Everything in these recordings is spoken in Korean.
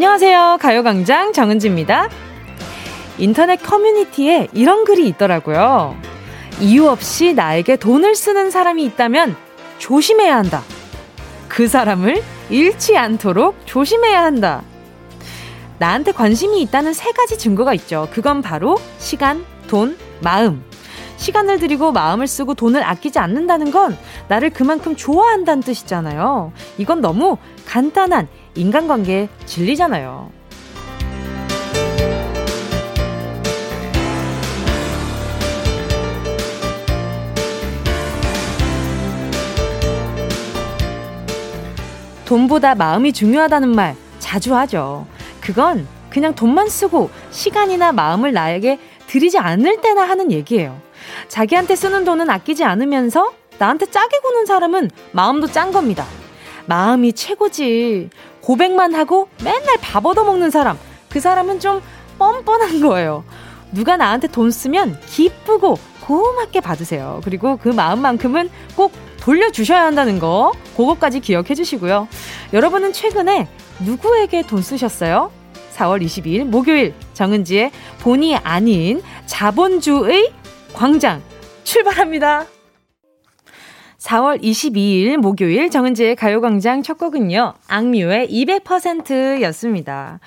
안녕하세요. 가요광장 정은지입니다. 인터넷 커뮤니티에 이런 글이 있더라고요. 이유 없이 나에게 돈을 쓰는 사람이 있다면 조심해야 한다. 그 사람을 잃지 않도록 조심해야 한다. 나한테 관심이 있다는 세 가지 증거가 있죠. 그건 바로 시간, 돈, 마음. 시간을 들이고 마음을 쓰고 돈을 아끼지 않는다는 건 나를 그만큼 좋아한다는 뜻이잖아요. 이건 너무 간단한 인간관계 진리잖아요. 돈보다 마음이 중요하다는 말 자주 하죠. 그건 그냥 돈만 쓰고 시간이나 마음을 나에게 들이지 않을 때나 하는 얘기예요. 자기한테 쓰는 돈은 아끼지 않으면서 나한테 짜게 구는 사람은 마음도 짠 겁니다. 마음이 최고지. 고백만 하고 맨날 밥 얻어먹는 사람. 그 사람은 좀 뻔뻔한 거예요. 누가 나한테 돈 쓰면 기쁘고 고맙게 받으세요. 그리고 그 마음만큼은 꼭 돌려주셔야 한다는 거, 그것까지 기억해 주시고요. 여러분은 최근에 누구에게 돈 쓰셨어요? 4월 22일 목요일 정은지의 본이 아닌 자본주의 광장 출발합니다. 4월 22일 목요일 정은지의 가요광장 첫 곡은요. 악뮤의 200%였습니다.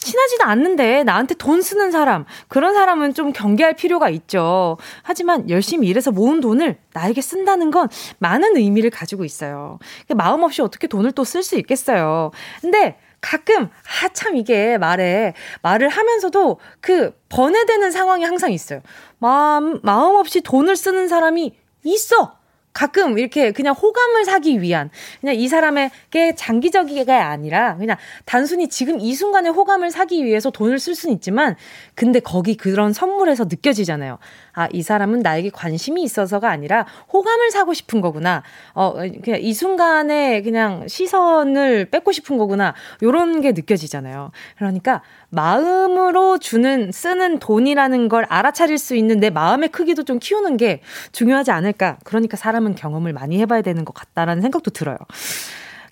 친하지도 않는데 나한테 돈 쓰는 사람, 그런 사람은 좀 경계할 필요가 있죠. 하지만 열심히 일해서 모은 돈을 나에게 쓴다는 건 많은 의미를 가지고 있어요. 마음 없이 어떻게 돈을 또 쓸 수 있겠어요. 근데 가끔, 아, 참, 이게 말에, 말을 하면서도 그 번외되는 상황이 항상 있어요. 마음, 마음 없이 돈을 쓰는 사람이 있어! 가끔 이렇게 그냥 호감을 사기 위한 그냥 이 사람에게 장기적이가 아니라 그냥 단순히 지금 이 순간에 호감을 사기 위해서 돈을 쓸 수는 있지만 근데 거기 그런 선물에서 느껴지잖아요. 아, 이 사람은 나에게 관심이 있어서가 아니라 호감을 사고 싶은 거구나. 어, 그냥 이 순간에 그냥 시선을 뺏고 싶은 거구나. 요런 게 느껴지잖아요. 그러니까 마음으로 주는, 쓰는 돈이라는 걸 알아차릴 수 있는 내 마음의 크기도 좀 키우는 게 중요하지 않을까. 그러니까 사람은 경험을 많이 해봐야 되는 것 같다라는 생각도 들어요.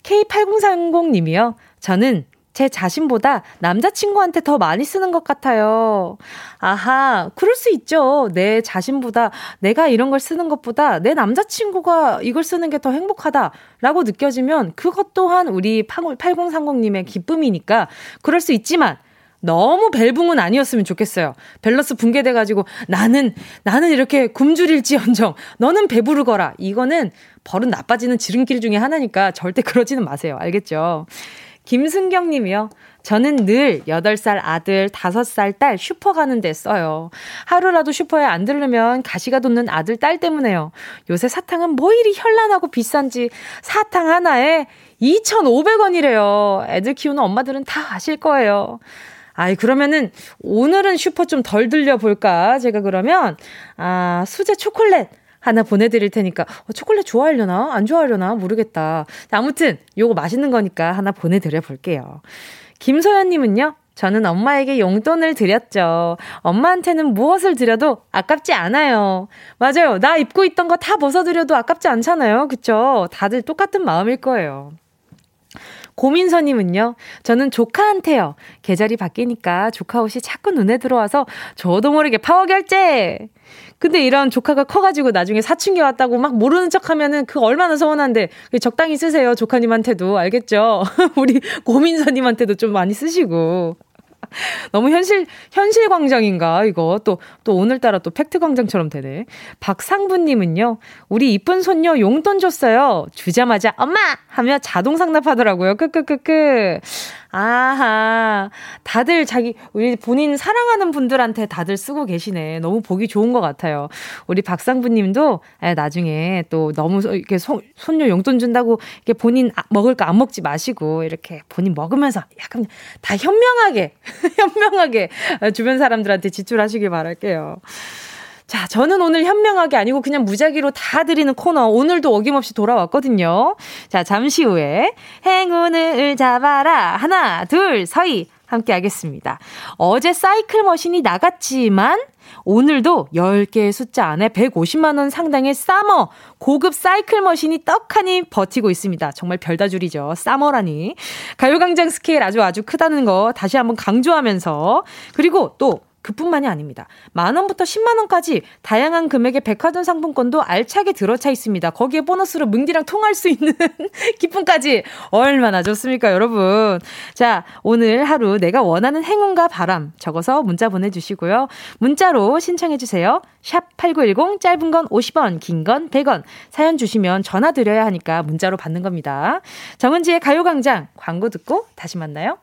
K8030님이요. 저는 제 자신보다 남자친구한테 더 많이 쓰는 것 같아요. 아하, 그럴 수 있죠. 내 자신보다 내가 이런 걸 쓰는 것보다 내 남자친구가 이걸 쓰는 게 더 행복하다라고 느껴지면 그것 또한 우리 8030님의 기쁨이니까 그럴 수 있지만 너무 밸붕은 아니었으면 좋겠어요. 밸런스 붕괴돼가지고 나는, 나는 이렇게 굶주릴지언정 너는 배부르거라. 이거는 버릇 나빠지는 지름길 중에 하나니까 절대 그러지는 마세요. 알겠죠? 김승경 님이요. 저는 늘 8살 아들, 5살 딸 슈퍼 가는데 써요. 하루라도 슈퍼에 안 들르면 가시가 돋는 아들, 딸 때문에요. 요새 사탕은 뭐 이리 현란하고 비싼지 사탕 하나에 2,500원이래요. 애들 키우는 엄마들은 다 아실 거예요. 아이, 그러면은 오늘은 슈퍼 좀 덜 들려볼까? 제가 그러면, 아, 수제 초콜렛. 하나 보내드릴 테니까 어, 초콜릿 좋아하려나 안 좋아하려나 모르겠다. 아무튼 요거 맛있는 거니까 하나 보내드려 볼게요. 김소연님은요. 저는 엄마에게 용돈을 드렸죠. 엄마한테는 무엇을 드려도 아깝지 않아요. 맞아요. 나 입고 있던 거 다 벗어드려도 아깝지 않잖아요. 그쵸? 다들 똑같은 마음일 거예요. 고민서님은요, 저는 조카한테요. 계절이 바뀌니까 조카 옷이 자꾸 눈에 들어와서 저도 모르게 파워 결제! 근데 이런 조카가 커가지고 나중에 사춘기 왔다고 막 모르는 척 하면은 그 얼마나 서운한데 적당히 쓰세요. 조카님한테도. 알겠죠? 우리 고민서님한테도 좀 많이 쓰시고. 너무 현실, 현실 광장인가, 이거. 또, 또 오늘따라 또 팩트 광장처럼 되네. 박상부님은요, 우리 이쁜 손녀 용돈 줬어요. 주자마자, 엄마! 하며 자동 상납하더라고요. 크크크크. 아하. 다들 자기, 우리 본인 사랑하는 분들한테 다들 쓰고 계시네. 너무 보기 좋은 것 같아요. 우리 박상부 님도 나중에 또 너무 이렇게 손, 손녀 용돈 준다고 이렇게 본인 아, 먹을 거안 먹지 마시고 이렇게 본인 먹으면서 약간 다 현명하게, 현명하게 주변 사람들한테 지출하시길 바랄게요. 자, 저는 오늘 현명하게 아니고 그냥 무작위로 다 드리는 코너 오늘도 어김없이 돌아왔거든요. 자, 잠시 후에 행운을 잡아라. 하나, 둘, 서희. 함께 하겠습니다. 어제 사이클 머신이 나갔지만 오늘도 10개의 숫자 안에 150만원 상당의 싸머, 고급 사이클 머신이 떡하니 버티고 있습니다. 정말 별다줄이죠. 싸머라니. 가요광장 스케일 아주 아주 크다는 거 다시 한번 강조하면서. 그리고 또 그뿐만이 아닙니다. 만 원부터 10만 원까지 다양한 금액의 백화점 상품권도 알차게 들어차 있습니다. 거기에 보너스로 뭉디랑 통할 수 있는 기쁨까지 얼마나 좋습니까, 여러분? 자, 오늘 하루 내가 원하는 행운과 바람 적어서 문자 보내 주시고요. 문자로 신청해 주세요. 샵 8910 짧은 건 50원, 긴 건 100원. 사연 주시면 전화 드려야 하니까 문자로 받는 겁니다. 정은지의 가요 광장 광고 듣고 다시 만나요.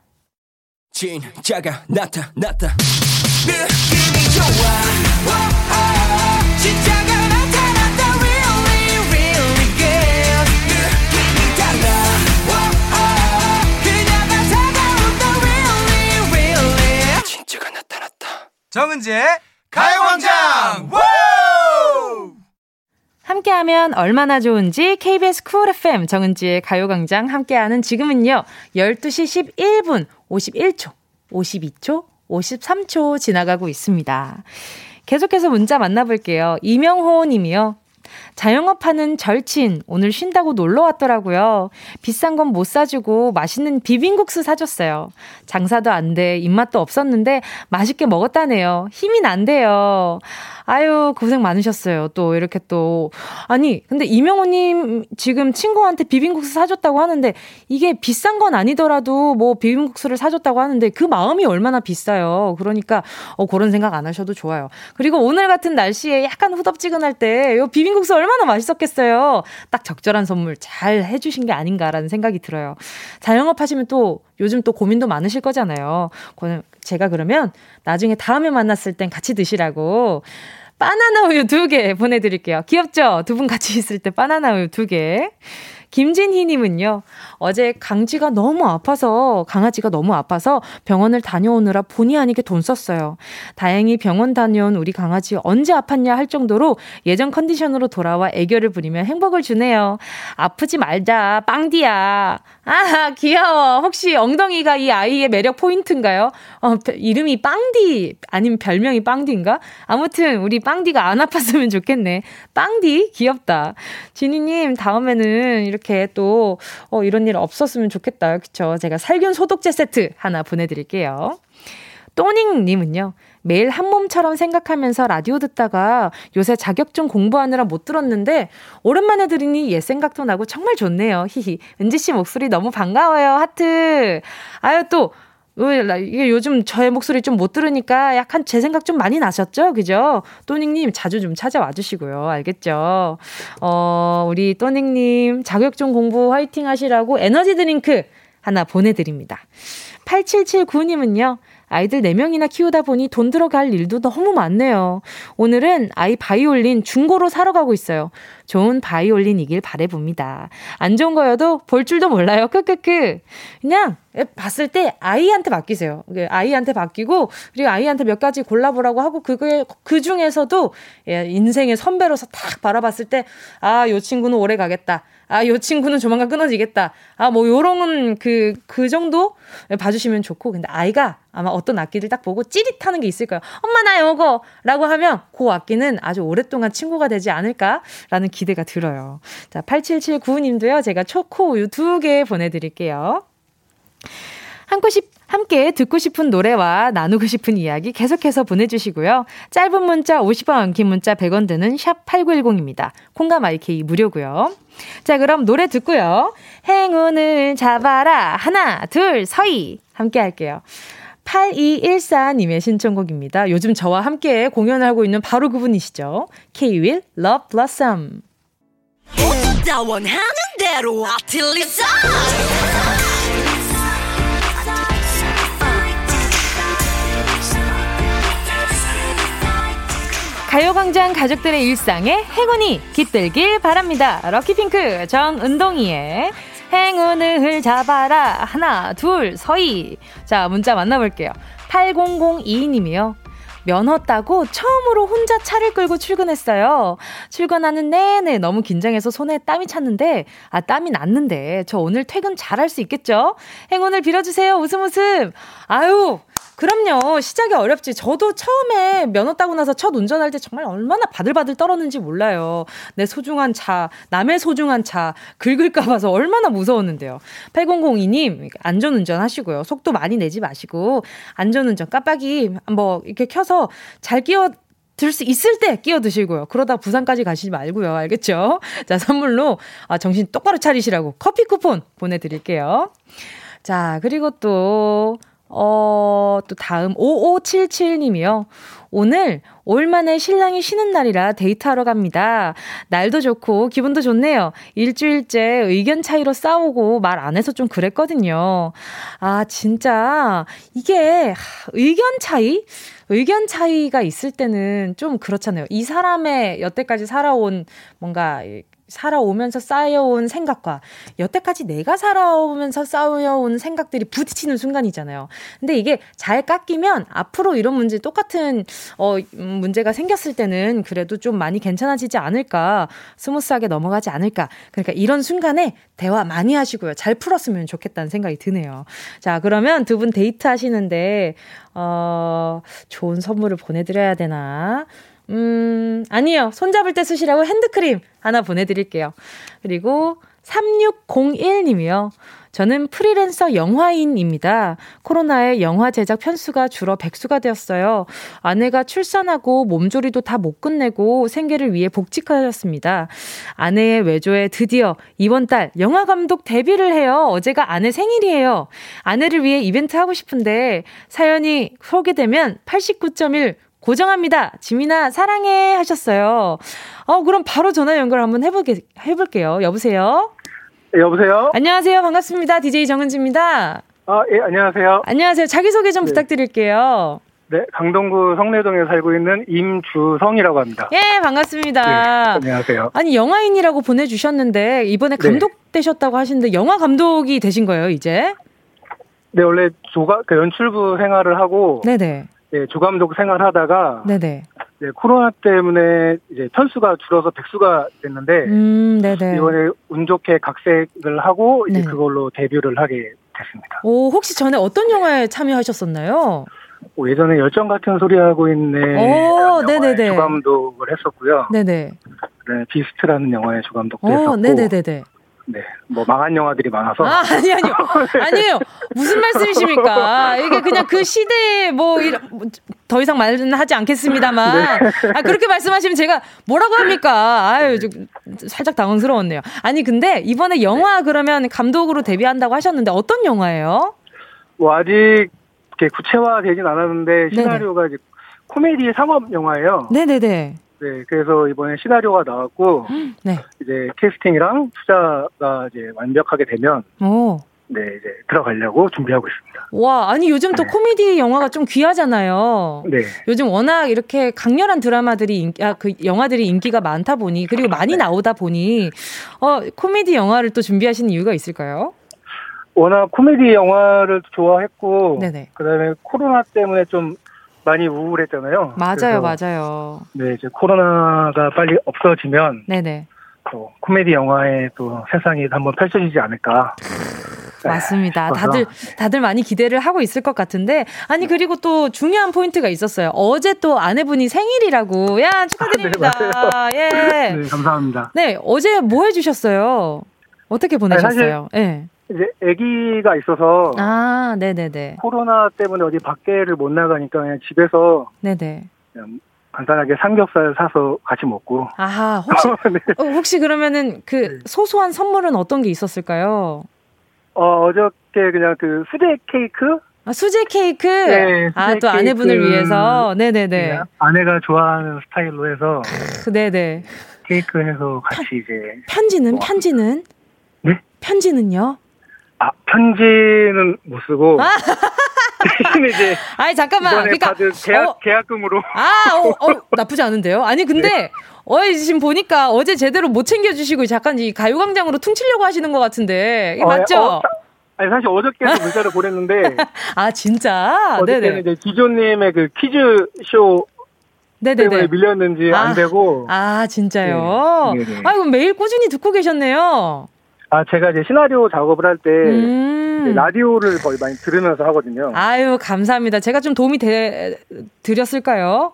진짜가 진짜가 나타 정은지의 가요광장. 함께하면 얼마나 좋은지 KBS 쿨 FM 정은지의 가요광장 함께하는 지금은요 12시 11분 51초 52초 53초 지나가고 있습니다. 계속해서 문자 만나볼게요. 이명호 님이요. 자영업하는 절친 오늘 쉰다고 놀러 왔더라고요. 비싼 건 못 사주고 맛있는 비빔국수 사줬어요. 장사도 안 돼, 입맛도 없었는데 맛있게 먹었다네요. 힘이 난대요. 아유, 고생 많으셨어요. 또, 이렇게 또. 아니, 근데 이명호님 지금 친구한테 비빔국수 사줬다고 하는데, 이게 비싼 건 아니더라도 뭐 비빔국수를 사줬다고 하는데, 그 마음이 얼마나 비싸요. 그러니까, 어, 그런 생각 안 하셔도 좋아요. 그리고 오늘 같은 날씨에 약간 후덥지근할 때, 요 비빔국수 얼마나 맛있었겠어요. 딱 적절한 선물 잘 해주신 게 아닌가라는 생각이 들어요. 자영업 하시면 또, 요즘 또 고민도 많으실 거잖아요. 제가 그러면 나중에 다음에 만났을 땐 같이 드시라고 바나나 우유 두 개 보내드릴게요. 귀엽죠? 두 분 같이 있을 때 바나나 우유 두 개. 김진희님은요, 어제 강지가 너무 아파서, 강아지가 너무 아파서 병원을 다녀오느라 본의 아니게 돈 썼어요. 다행히 병원 다녀온 우리 강아지 언제 아팠냐 할 정도로 예전 컨디션으로 돌아와 애교를 부리며 행복을 주네요. 아프지 말자, 빵디야. 아, 귀여워. 혹시 엉덩이가 이 아이의 매력 포인트인가요? 어, 이름이 빵디, 아니면 별명이 빵디인가? 아무튼, 우리 빵디가 안 아팠으면 좋겠네. 빵디, 귀엽다. 진희님, 다음에는 이렇게 또, 어, 이런 일 없었으면 좋겠다. 그쵸? 제가 살균 소독제 세트 하나 보내드릴게요. 또닝님은요, 매일 한 몸처럼 생각하면서 라디오 듣다가 요새 자격증 공부하느라 못 들었는데, 오랜만에 들으니 옛 생각도 나고 정말 좋네요. 히히. 은지 씨 목소리 너무 반가워요. 하트. 아유, 또, 이게 요즘 저의 목소리 좀 못 들으니까 약간 제 생각 좀 많이 나셨죠? 그죠? 또닝님 자주 좀 찾아와 주시고요. 알겠죠? 어, 우리 또닝님 자격증 공부 화이팅 하시라고 에너지 드링크 하나 보내드립니다. 8779님은요, 아이들 4명이나 키우다 보니 돈 들어갈 일도 너무 많네요. 오늘은 아이 바이올린 중고로 사러 가고 있어요. 좋은 바이올린이길 바래봅니다. 안 좋은 거여도 볼 줄도 몰라요. 크크크. 그냥 봤을 때 아이한테 맡기세요. 아이한테 맡기고 그리고 아이한테 몇 가지 골라보라고 하고 그거에 그 중에서도 예, 인생의 선배로서 딱 바라봤을 때 아, 요 친구는 오래 가겠다. 아, 요 친구는 조만간 끊어지겠다. 아, 뭐, 요런 그, 그 정도 봐주시면 좋고. 근데 아이가 아마 어떤 악기를 딱 보고 찌릿하는 게 있을 거예요. 엄마, 나 요거! 라고 하면 그 악기는 아주 오랫동안 친구가 되지 않을까라는 기대가 들어요. 자, 8779님도요, 제가 초코 우유 두 개 보내드릴게요. 함고 싶, 함께 듣고 싶은 노래와 나누고 싶은 이야기 계속해서 보내주시고요. 짧은 문자 50원, 긴 문자 100원 드는 샵 8910입니다. 콩과 마이케이 무료고요. 자, 그럼 노래 듣고요. 행운을 잡아라. 하나, 둘, 서희. 함께 할게요. 8214님의 신청곡입니다. 요즘 저와 함께 공연을 하고 있는 바로 그분이시죠. K-Will Love Blossom. 가요광장 가족들의 일상에 행운이 깃들길 바랍니다. 럭키핑크 정은동이의 행운을 잡아라. 하나, 둘, 서희. 자, 문자 만나볼게요. 8002님이요. 면허 따고 처음으로 혼자 차를 끌고 출근했어요. 출근하는 내내 너무 긴장해서 손에 땀이 찼는데, 아, 땀이 났는데, 저 오늘 퇴근 잘할 수 있겠죠? 행운을 빌어주세요. 웃음 웃음. 아유, 그럼요. 시작이 어렵지. 저도 처음에 면허 따고 나서 첫 운전할 때 정말 얼마나 바들바들 떨었는지 몰라요. 내 소중한 차, 남의 소중한 차, 긁을까 봐서 얼마나 무서웠는데요. 8002님, 안전운전 하시고요. 속도 많이 내지 마시고, 안전운전 깜빡이 뭐 이렇게 켜서 잘 끼워 들수 있을 때 끼워 드시고요. 그러다 부산까지 가시지 말고요. 알겠죠? 자, 선물로 아, 정신 똑바로 차리시라고 커피 쿠폰 보내드릴게요. 자, 그리고 또 어, 또 다음 5577님이요. 오늘 올만에 신랑이 쉬는 날이라 데이트하러 갑니다. 날도 좋고 기분도 좋네요. 일주일째 의견 차이로 싸우고 말 안 해서 좀 그랬거든요. 아, 진짜 이게 의견 차이? 의견 차이가 있을 때는 좀 그렇잖아요. 이 사람의 여태까지 살아온 뭔가 살아오면서 쌓여온 생각과 여태까지 내가 살아오면서 쌓여온 생각들이 부딪히는 순간이잖아요. 근데 이게 잘 깎이면 앞으로 이런 문제 똑같은 어 문제가 생겼을 때는 그래도 좀 많이 괜찮아지지 않을까 스무스하게 넘어가지 않을까 그러니까 이런 순간에 대화 많이 하시고요. 잘 풀었으면 좋겠다는 생각이 드네요. 자 그러면 두 분 데이트 하시는데 어 좋은 선물을 보내드려야 되나? 음, 아니요. 손잡을 때 쓰시라고 핸드크림 하나 보내드릴게요. 그리고 3601님이요. 저는 프리랜서 영화인입니다. 코로나에 영화 제작 편수가 줄어 백수가 되었어요. 아내가 출산하고 몸조리도 다 못 끝내고 생계를 위해 복직하였습니다. 아내의 외조에 드디어 이번 달 영화 감독 데뷔를 해요. 어제가 아내 생일이에요. 아내를 위해 이벤트 하고 싶은데 사연이 소개되면 89.1 고정합니다. 지민아, 사랑해. 하셨어요. 어, 그럼 바로 전화 연결 한번 해보게, 해볼게요. 여보세요? 네, 여보세요? 안녕하세요. 반갑습니다. DJ 정은지입니다. 아, 예, 안녕하세요. 안녕하세요. 자기소개 좀 네. 부탁드릴게요. 네, 강동구 성내동에 살고 있는 임주성이라고 합니다. 예, 반갑습니다. 네, 안녕하세요. 아니, 영화인이라고 보내주셨는데, 이번에 네. 감독 네. 되셨다고 하시는데, 영화 감독이 되신 거예요, 이제? 네, 원래 조가, 그 연출부 생활을 하고. 네네. 네, 조감독 생활하다가 네네. 네, 코로나 때문에 이제 편수가 줄어서 백수가 됐는데 음, 이번에 운 좋게 각색을 하고 이제 네. 그걸로 데뷔를 하게 됐습니다. 오, 혹시 전에 어떤 영화에 참여하셨었나요? 오, 예전에 열정 같은 소리 하고 있는 네네네. 조감독을 했었고요. 네네. 네, 비스트라는 영화의 조감독도 오, 했었고. 네네네 네. 네, 뭐 망한 영화들이 많아서. 아, 아니 아니요. 아니에요. 무슨 말씀이십니까? 이게 그냥 그 시대에 뭐, 뭐더 이상 말은 하지 않겠습니다만. 네. 아, 그렇게 말씀하시면 제가 뭐라고 합니까? 아유, 좀 살짝 당황스러웠네요. 아니, 근데 이번에 영화 네. 그러면 감독으로 데뷔한다고 하셨는데 어떤 영화예요? 뭐 아직 이렇게 구체화되진 않았는데 시나리오가. 이제 코미디 상업 영화예요. 네 네 네. 네, 그래서 이번에 시나리오가 나왔고 네. 이제 캐스팅이랑 투자가 이제 완벽하게 되면 오. 네, 이제 들어가려고 준비하고 있습니다. 와, 아니 요즘 또 네. 코미디 영화가 좀 귀하잖아요. 네. 요즘 워낙 이렇게 강렬한 드라마들이 인, 아, 그 영화들이 인기가 많다 보니 그리고 많이 네. 나오다 보니 어, 코미디 영화를 또 준비하시는 이유가 있을까요? 워낙 코미디 영화를 좋아했고 네네. 그다음에 코로나 때문에 좀 많이 우울했잖아요. 맞아요, 맞아요. 네, 이제 코로나가 빨리 없어지면 네네. 또 코미디 영화의 또 세상이 한번 펼쳐지지 않을까. 네, 맞습니다. 네, 다들 다들 많이 기대를 하고 있을 것 같은데 아니 그리고 또 중요한 포인트가 있었어요. 어제 또 아내분이 생일이라고. 야 축하드립니다. 아, 네, 예. 네, 감사합니다. 네, 어제 뭐 해주셨어요? 어떻게 보내셨어요? 예. 네. 이제 아기가 있어서 아, 네네네. 코로나 때문에 어디 밖에를 못 나가니까 그냥 집에서 네네. 그냥 간단하게 삼겹살 사서 같이 먹고. 아하, 혹시 네. 어, 혹시 그러면은 그 네. 소소한 선물은 어떤 게 있었을까요? 어, 어저께 그냥 그 수제 케이크? 아, 수제 케이크? 네, 아, 또 아내분을 위해서? 네네네. 네, 아내가 좋아하는 스타일로 해서. 네네. 케이크 해서 같이 편, 이제. 편지는? 뭐, 편지는? 네? 편지는요? 아, 편지는 못 쓰고. 아. 대신 이제. 아니, 잠깐만. 그러니까. 계약, 어, 계약금으로. 아, 어, 어, 나쁘지 않은데요? 아니, 근데. 네. 어, 지금 보니까 어제 제대로 못 챙겨주시고 잠깐 이 가요광장으로 퉁치려고 하시는 것 같은데. 이게 어, 맞죠? 어, 아니 사실 어저께도 문자를 보냈는데 아 진짜 어저께는 이제 기조님의 그 퀴즈 쇼 네네네. 때문에 밀렸는지 아, 안 되고 아 진짜요? 네. 아 이거 매일 꾸준히 듣고 계셨네요. 아 제가 이제 시나리오 작업을 할때 음. 라디오를 거의 많이 들으면서 하거든요. 아유 감사합니다. 제가 좀 도움이 되, 드렸을까요?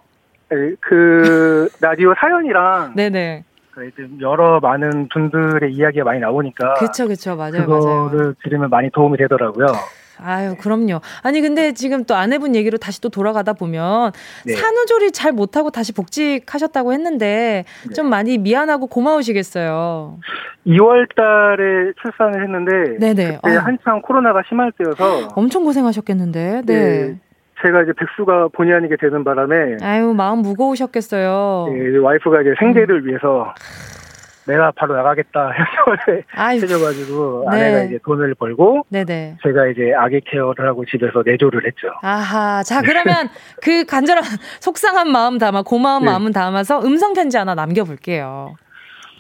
네, 그 라디오 사연이랑 네네. 여러 많은 분들의 이야기가 많이 나오니까 그렇죠, 그렇죠, 맞아요, 그거를 맞아요. 들으면 많이 도움이 되더라고요. 아유, 그럼요. 아니, 근데 지금 또 아내분 얘기로 다시 또 돌아가다 보면 네. 산후조리 잘 못하고 다시 복직하셨다고 했는데 네. 좀 많이 미안하고 고마우시겠어요. 2월 달에 출산을 했는데 네네. 그때 아. 한창 코로나가 심할 때여서 엄청 고생하셨겠는데. 네. 네. 제가 이제 백수가 본의 아니게 되는 바람에 아유 마음 무거우셨겠어요. 네, 와이프가 이제 생계를 음. 위해서 내가 바로 나가겠다 해서 해줘가지고 네. 아내가 이제 돈을 벌고 네네. 제가 이제 아기 케어를 하고 집에서 내조를 했죠. 아하 자 그러면 그 간절한 속상한 마음 담아 고마운 네. 마음은 담아서 음성 편지 하나 남겨볼게요.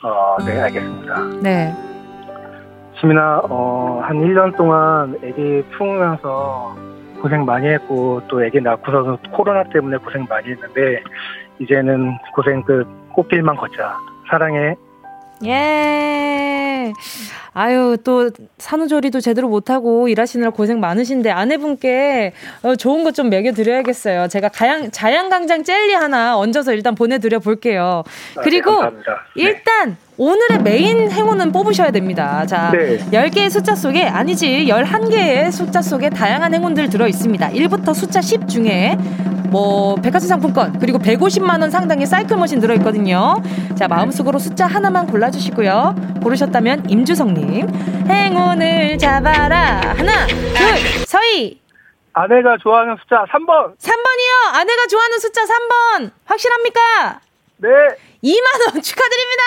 어 네 알겠습니다. 네. 시민아 어 한 1년 동안 애기 품으면서 고생 많이 했고 또 애기 낳고서 코로나 때문에 고생 많이 했는데 이제는 고생 끝 꽃길만 걷자 사랑해 예. 아유, 또, 산후조리도 제대로 못하고 일하시느라 고생 많으신데, 아내분께 어, 좋은 것 좀 먹여드려야겠어요. 제가 가양, 자양강장 젤리 하나 얹어서 일단 보내드려 볼게요. 아, 그리고, 네, 일단, 오늘의 메인 행운은 뽑으셔야 됩니다. 자, 네. 10개의 숫자 속에, 아니지, 11개의 숫자 속에 다양한 행운들 들어 있습니다. 1부터 숫자 10 중에, 뭐, 백화점 상품권, 그리고 150만 원 상당의 사이클 머신 들어 있거든요. 자, 마음속으로 숫자 하나만 골라 주시고요. 고르셨다면, 임주성 님. 행운을 잡아라. 하나, 둘, 서희. 아내가 좋아하는 숫자 3번. 3번이요. 아내가 좋아하는 숫자 3번. 확실합니까? 네. 2만 원 축하드립니다!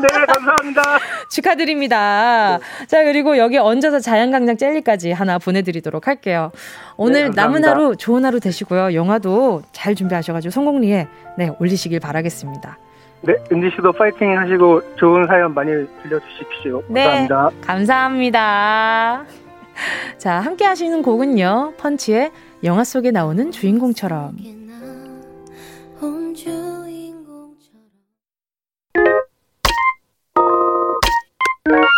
네, 감사합니다. 축하드립니다. 자, 그리고 여기 얹어서 자연강장 젤리까지 하나 보내드리도록 할게요. 오늘 네, 남은 하루 좋은 하루 되시고요. 영화도 잘 준비하셔가지고 성공리에 네, 올리시길 바라겠습니다. 네, 은지 씨도 파이팅 하시고 좋은 사연 많이 들려주십시오. 네, 감사합니다. 감사합니다. 자, 함께 하시는 곡은요. 펀치의 영화 속에 나오는 주인공처럼.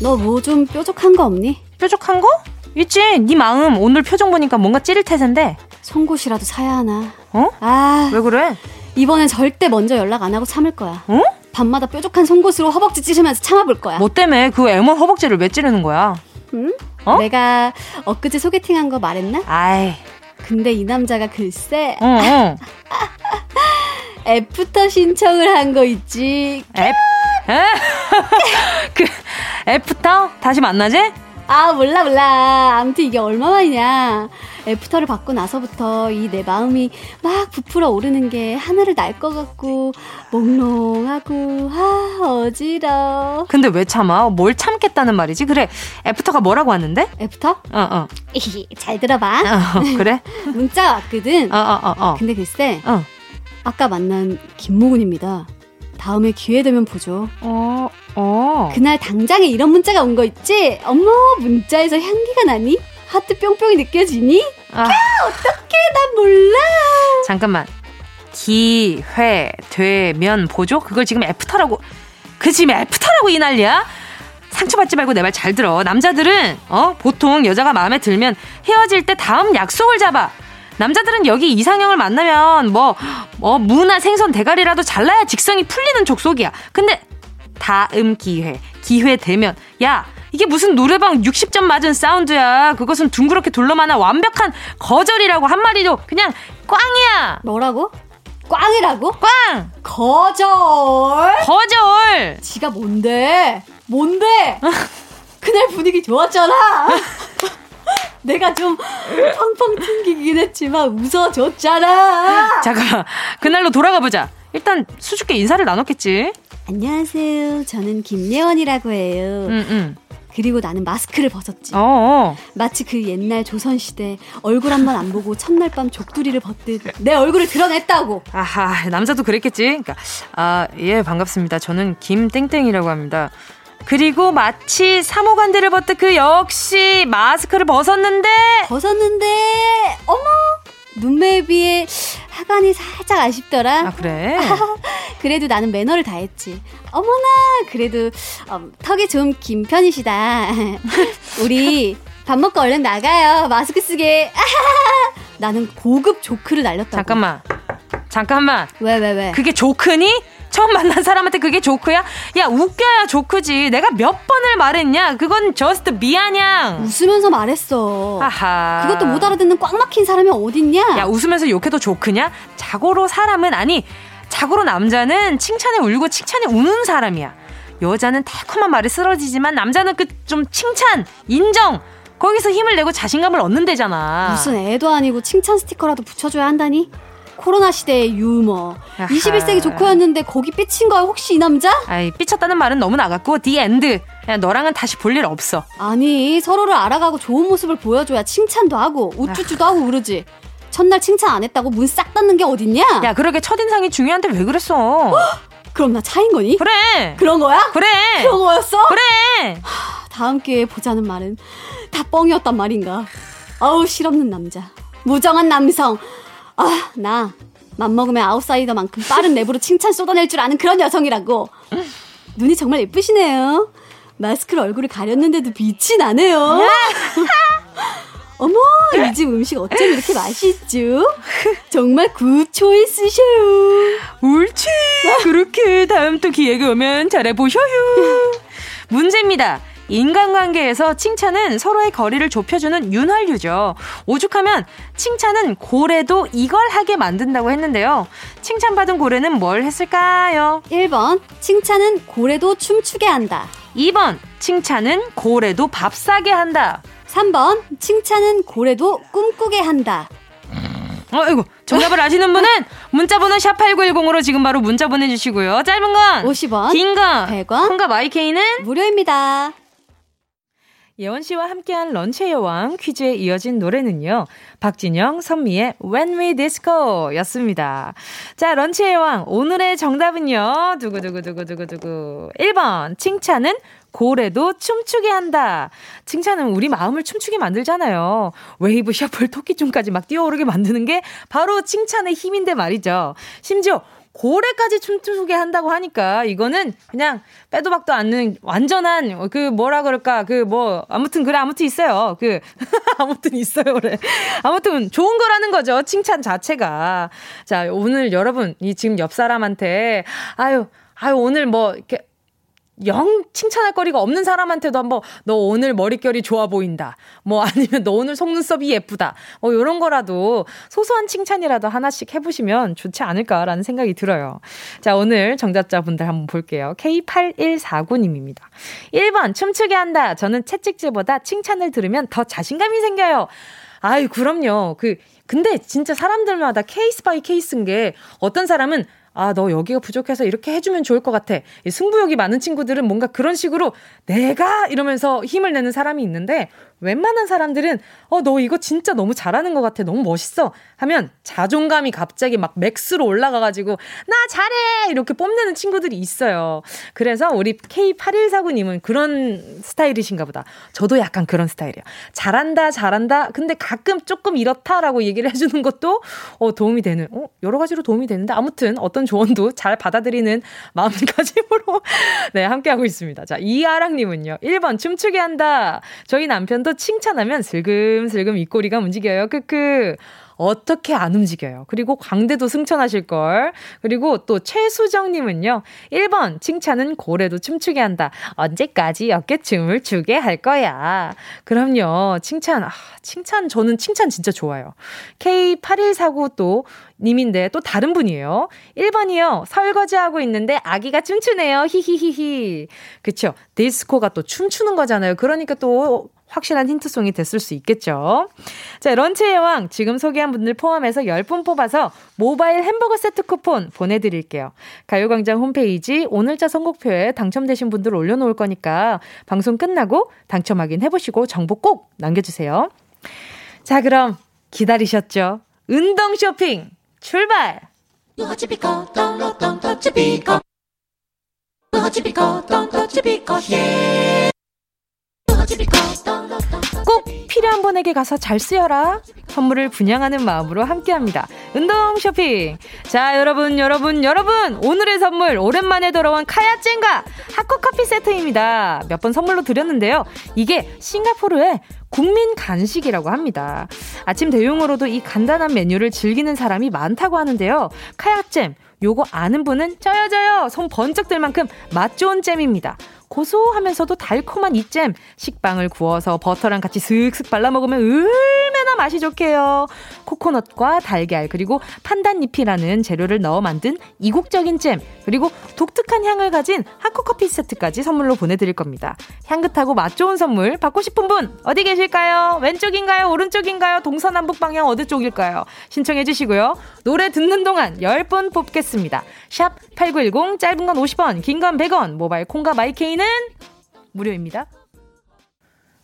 너 뭐 좀 뾰족한 거 없니? 뾰족한 거? 있지. 네 마음 오늘 표정 보니까 뭔가 찌릿 태세인데. 송곳이라도 사야 하나. 어? 아. 왜 그래? 이번엔 절대 먼저 연락 안 하고 참을 거야. 어? 밤마다 뾰족한 송곳으로 허벅지 찌르면서 참아볼 거야. 뭐 때문에 그 애먼 허벅지를 왜 찌르는 거야? 응? 어? 내가 엊그제 소개팅한 거 말했나? 아이. 근데 이 남자가 글쎄. 어, 어. 애프터 신청을 한 거 있지. 앱? 그 애프터? 다시 만나지? 아 몰라 몰라. 아무튼 이게 얼마만이냐. 애프터를 받고 나서부터 이 내 마음이 막 부풀어 오르는 게 하늘을 날 것 같고 몽롱하고 아 어지러. 근데 왜 참아? 뭘 참겠다는 말이지? 그래 애프터가 뭐라고 왔는데? 애프터? 어어. 잘 들어봐. 어, 그래? 문자 왔거든. 어어어 어, 어, 어. 근데 글쎄 어. 아까 만난 김모근입니다 다음에 기회 되면 보죠. 어, 어. 그날 당장에 이런 문자가 온 거 있지? 어머, 문자에서 향기가 나니? 하트 뿅뿅이 느껴지니? 아. 야, 어떡해, 난 몰라. 잠깐만. 기회 되면 보죠? 그걸 지금 애프터라고. 그 지금 애프터라고 이 난리야? 상처받지 말고 내 말 잘 들어. 남자들은, 어, 보통 여자가 마음에 들면 헤어질 때 다음 약속을 잡아. 남자들은 여기 이상형을 만나면 뭐, 뭐, 무나 생선 대가리라도 잘라야 직성이 풀리는 족속이야. 근데 다음 기회, 기회 되면, 야, 이게 무슨 노래방 60점 맞은 사운드야. 그것은 둥그렇게 둘러만한 완벽한 거절이라고 한 마리도 그냥 꽝이야. 뭐라고? 꽝이라고? 꽝! 거절! 거절! 지가 뭔데? 뭔데? 그 분위기 좋았잖아. 내가 좀 펑펑 튕기긴 했지만 웃어줬잖아. 잠깐 그날로 돌아가 보자. 일단 수줍게 인사를 나눴겠지. 안녕하세요. 저는 김예원이라고 해요. 응, 응. 그리고 나는 마스크를 벗었지. 어어. 어. 마치 그 옛날 조선시대 얼굴 한 번 안 보고 첫날 밤 족두리를 벗듯 내 얼굴을 드러냈다고. 아하, 남자도 그랬겠지. 그러니까, 아, 예, 반갑습니다. 저는 김땡땡이라고 합니다. 그리고 마치 사모관대를 벗듯 그 역시 마스크를 벗었는데 벗었는데 어머 눈매 비해 하관이 살짝 아쉽더라. 아 그래? 그래도 나는 매너를 다했지. 어머나 그래도 어, 턱이 좀 긴 편이시다. 우리 밥 먹고 얼른 나가요. 마스크 쓰게. 나는 고급 조크를 날렸다. 잠깐만. 잠깐만. 왜, 왜, 왜? 그게 조크니? 처음 만난 사람한테 그게 조크야? 야, 웃겨야 조크지. 내가 몇 번을 말했냐? 그건 just 미안냥. 웃으면서 말했어. 아하. 그것도 못 알아듣는 꽉 막힌 사람이 어딨냐? 야, 웃으면서 욕해도 조크냐? 자고로 사람은 아니, 자고로 남자는 칭찬에 울고 칭찬에 우는 사람이야. 여자는 달콤한 말에 쓰러지지만 남자는 그 좀 칭찬, 인정, 거기서 힘을 내고 자신감을 얻는 데잖아. 무슨 애도 아니고 칭찬 스티커라도 붙여줘야 한다니? 코로나 시대의 유머. 아하. 21세기 조크였는데 거기 삐친 거야 혹시 이 남자? 아이 삐쳤다는 말은 너무 나갔고 the end. 야, 너랑은 다시 볼 일 없어. 아니 서로를 알아가고 좋은 모습을 보여줘야 칭찬도 하고 우쭈쭈도 하고 그러지. 첫날 칭찬 안 했다고 문 싹 닫는 게 어딨냐? 야 그러게 첫인상이 중요한데 왜 그랬어? 그럼 나 차인 거니? 그래. 그런 거야? 그래. 그런 거였어? 그래. 다음 기회에 보자는 말은 다 뻥이었단 말인가. 아우 실없는 남자. 무정한 남성. 아, 나 맘먹으면 아웃사이더만큼 빠른 랩으로 칭찬 쏟아낼 줄 아는 그런 여성이라고. 눈이 정말 예쁘시네요. 마스크로 얼굴을 가렸는데도 빛이 나네요. 어머, 이 집 음식 어쩜 이렇게 맛있죠? 정말 굿 초이스셔요. 옳지. 그렇게 다음 또 기회가 오면 잘해보셔요. 문제입니다. 인간관계에서 칭찬은 서로의 거리를 좁혀주는 윤활유죠. 오죽하면 칭찬은 고래도 이걸 하게 만든다고 했는데요. 칭찬받은 고래는 뭘 했을까요? 1번, 칭찬은 고래도 춤추게 한다. 2번, 칭찬은 고래도 밥 사게 한다. 3번, 칭찬은 고래도 꿈꾸게 한다. 어이구 정답을 아시는 분은 문자번호 샵8910으로 지금 바로 문자 보내주시고요. 짧은 건 50원, 긴 건 100원, 콩과 마이케이는 무료입니다. 예원 씨와 함께한 런치의 여왕 퀴즈에 이어진 노래는요. 박진영, 선미의 When We Disco 였습니다. 자, 런치의 여왕. 오늘의 정답은요. 두구두구두구두구두구. 1번. 칭찬은 고래도 춤추게 한다. 칭찬은 우리 마음을 춤추게 만들잖아요. 웨이브, 셔플, 토끼춤까지 막 뛰어오르게 만드는 게 바로 칭찬의 힘인데 말이죠. 심지어 고래까지 춤추게 한다고 하니까 이거는 그냥 빼도 박도 않는 완전한 그 뭐라 그럴까? 그 뭐 아무튼 그래 아무튼 있어요. 그 아무튼 있어요 그래. 아무튼 좋은 거라는 거죠 칭찬 자체가. 자 오늘 여러분 이 지금 옆 사람한테 아유 아유 오늘 뭐 이렇게 영 칭찬할 거리가 없는 사람한테도 한번 너 오늘 머릿결이 좋아 보인다. 뭐 아니면 너 오늘 속눈썹이 예쁘다. 뭐 요런 거라도 소소한 칭찬이라도 하나씩 해보시면 좋지 않을까라는 생각이 들어요. 자, 오늘 정답자분들 한번 볼게요. K8149님입니다. 1번, 춤추게 한다. 저는 채찍질보다 칭찬을 들으면 더 자신감이 생겨요. 아유, 그럼요. 그, 근데 진짜 사람들마다 case by case인 게 어떤 사람은 아, 너 여기가 부족해서 이렇게 해주면 좋을 것 같아. 승부욕이 많은 친구들은 뭔가 그런 식으로 내가 이러면서 힘을 내는 사람이 있는데 웬만한 사람들은 어, 너 이거 진짜 너무 잘하는 것 같아. 너무 멋있어. 하면 자존감이 갑자기 막 맥스로 올라가가지고 나 잘해! 이렇게 뽐내는 친구들이 있어요. 그래서 우리 K8149님은 그런 스타일이신가 보다. 저도 약간 그런 스타일이에요. 잘한다, 잘한다. 근데 가끔 조금 이렇다라고 얘기를 해주는 것도 어, 도움이 되는, 어, 여러 가지로 도움이 되는데 아무튼 어떤 조언도 잘 받아들이는 마음가짐으로 네, 함께하고 있습니다. 자, 이아랑님은요. 1번 춤추게 한다. 저희 남편도 또 칭찬하면 슬금슬금 입꼬리가 움직여요. 크크. 어떻게 안 움직여요? 그리고 광대도 승천하실걸. 그리고 또 최수정님은요. 1번, 칭찬은 고래도 춤추게 한다. 언제까지 어깨춤을 추게 할 거야. 그럼요. 칭찬, 아, 칭찬, 저는 칭찬 진짜 좋아요. K8149 또 님인데 또 다른 분이에요. 1번이요. 설거지하고 있는데 아기가 춤추네요. 히히히히. 그쵸. 디스코가 또 춤추는 거잖아요. 그러니까 또 확실한 힌트송이 됐을 수 있겠죠. 자, 런치의 여왕 지금 소개한 분들 포함해서 10분 뽑아서 모바일 햄버거 세트 쿠폰 보내드릴게요. 가요광장 홈페이지 오늘자 선곡표에 당첨되신 분들 올려놓을 거니까 방송 끝나고 당첨 확인해보시고 정보 꼭 남겨주세요. 자, 그럼 기다리셨죠? 운동 쇼핑 출발! 꼭 필요한 분에게 가서 잘 쓰여라. 선물을 분양하는 마음으로 함께합니다. 운동 쇼핑. 자, 여러분, 여러분, 여러분. 오늘의 선물 오랜만에 돌아온 카야젠과 하코 커피 세트입니다. 몇 번 선물로 드렸는데요. 이게 싱가포르의 국민 간식이라고 합니다. 아침 대용으로도 이 간단한 메뉴를 즐기는 사람이 많다고 하는데요. 카야잼 요거 아는 분은 저요 저요 손 번쩍 들 만큼 맛 좋은 잼입니다. 고소하면서도 달콤한 이 잼 식빵을 구워서 버터랑 같이 슥슥 발라 먹으면 얼마나 맛이 좋게요. 코코넛과 달걀 그리고 판단잎이라는 재료를 넣어 만든 이국적인 잼 그리고 독특한 향을 가진 하코커피 세트까지 선물로 보내드릴 겁니다. 향긋하고 맛 좋은 선물 받고 싶은 분 어디 계실까요? 왼쪽인가요? 오른쪽인가요? 동서남북 방향 어디 쪽일까요? 신청해 주시고요. 노래 듣는 동안 10분 뽑겠습니다. 샵 8910 짧은 건 50원 긴 건 100원 모바일 콩과 My K는 무료입니다.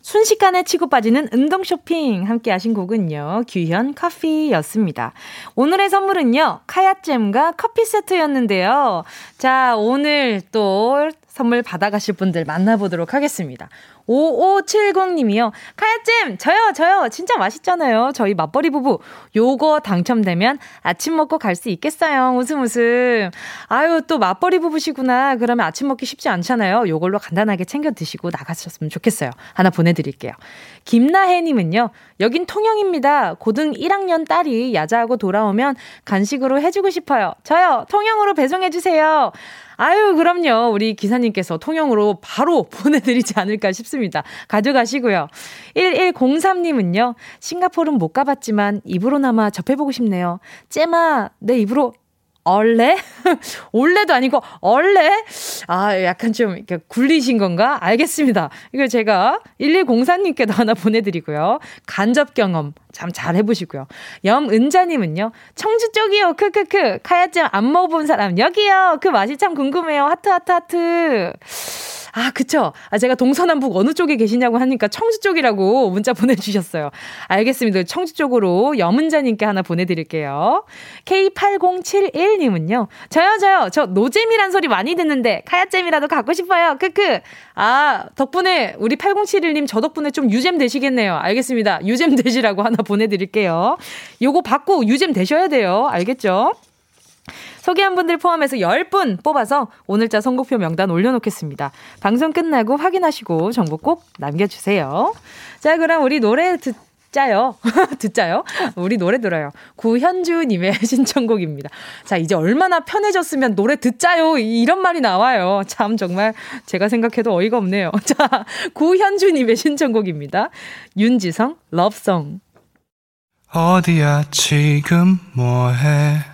순식간에 치고 빠지는 운동 쇼핑 함께 하신 곡은요. 규현 커피였습니다. 오늘의 선물은요. 카야잼과 커피 세트였는데요. 자, 오늘 또 선물 받아가실 분들 만나보도록 하겠습니다. 5570님이요. 카야잼! 저요, 저요! 진짜 맛있잖아요. 저희 맞벌이 부부. 요거 당첨되면 아침 먹고 갈 수 있겠어요. 웃음 웃음. 아유, 또 맞벌이 부부시구나. 그러면 아침 먹기 쉽지 않잖아요. 요걸로 간단하게 챙겨 드시고 나가셨으면 좋겠어요. 하나 보내드릴게요. 김나혜님은요. 여긴 통영입니다. 고등 1학년 딸이 야자하고 돌아오면 간식으로 해주고 싶어요. 저요! 통영으로 배송해주세요. 아유, 그럼요. 우리 기사님께서 통영으로 바로 보내드리지 않을까 싶습니다. 가져가시고요. 1103님은요, 싱가포르는 못 가봤지만 입으로나마 접해보고 싶네요. 째마, 내 입으로 얼레? 올레도 아니고 얼레? 아, 약간 좀 이렇게 굴리신 건가? 알겠습니다. 이거 제가 1104님께도 하나 보내드리고요. 간접 경험 참 잘 해보시고요. 염은자님은요. 청주 쪽이요. 크크크. 카야잼 안 먹어본 사람 여기요. 그 맛이 참 궁금해요. 하트 하트 하트. 아, 그쵸. 아, 제가 동서남북 어느 쪽에 계시냐고 하니까 청주 쪽이라고 문자 보내주셨어요. 알겠습니다. 청주 쪽으로 염은자님께 하나 보내드릴게요. K8071님은요. 저요, 저요. 저 노잼이란 소리 많이 듣는데, 카야잼이라도 갖고 싶어요. 크크. 아, 덕분에 우리 8071님 저 덕분에 좀 유잼 되시겠네요. 알겠습니다. 유잼 되시라고 하나 보내드릴게요. 요거 받고 유잼 되셔야 돼요. 알겠죠? 소개한 분들 포함해서 10분 뽑아서 오늘자 선곡표 명단 올려놓겠습니다. 방송 끝나고 확인하시고 정보 꼭 남겨주세요. 자, 그럼 우리 노래 듣, 짜요. 듣자요. 우리 노래 들어요. 구현주님의 신청곡입니다. 자, 이제 얼마나 편해졌으면 노래 듣자요. 이런 말이 나와요. 참, 정말 제가 생각해도 어이가 없네요. 자, 구현주님의 신청곡입니다. 윤지성, 러브송. 어디야, 지금 뭐해?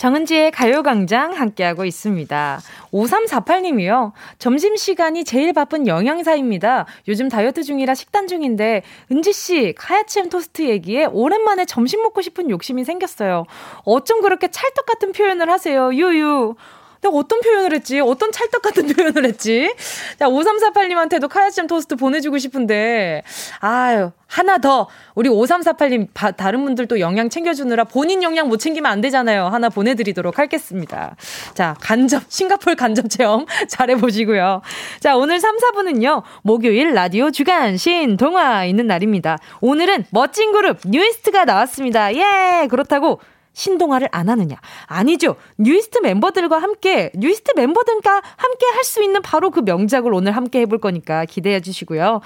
정은지의 가요광장 함께하고 있습니다. 5348님이요. 점심시간이 제일 바쁜 영양사입니다. 요즘 다이어트 중이라 식단 중인데, 은지씨, 카야치엠 토스트 얘기에 오랜만에 점심 먹고 싶은 욕심이 생겼어요. 어쩜 그렇게 찰떡 같은 표현을 하세요, 유유. 내가 어떤 표현을 했지? 어떤 찰떡 같은 표현을 했지? 자, 5348님한테도 카야잼 토스트 보내주고 싶은데, 아유, 하나 더. 우리 5348님, 바, 다른 분들도 영양 챙겨주느라 본인 영양 못 챙기면 안 되잖아요. 하나 보내드리도록 하겠습니다. 자, 간접, 싱가폴 간접 체험 잘해보시고요. 자, 오늘 3, 4부는요, 목요일 라디오 주간 신동화 있는 날입니다. 오늘은 멋진 그룹 뉴이스트가 나왔습니다. 예! 그렇다고 신동화를 안 하느냐? 아니죠. 뉴이스트 멤버들과 함께, 뉴이스트 멤버들과 함께 할 수 있는 바로 그 명작을 오늘 함께 해볼 거니까 기대해 주시고요.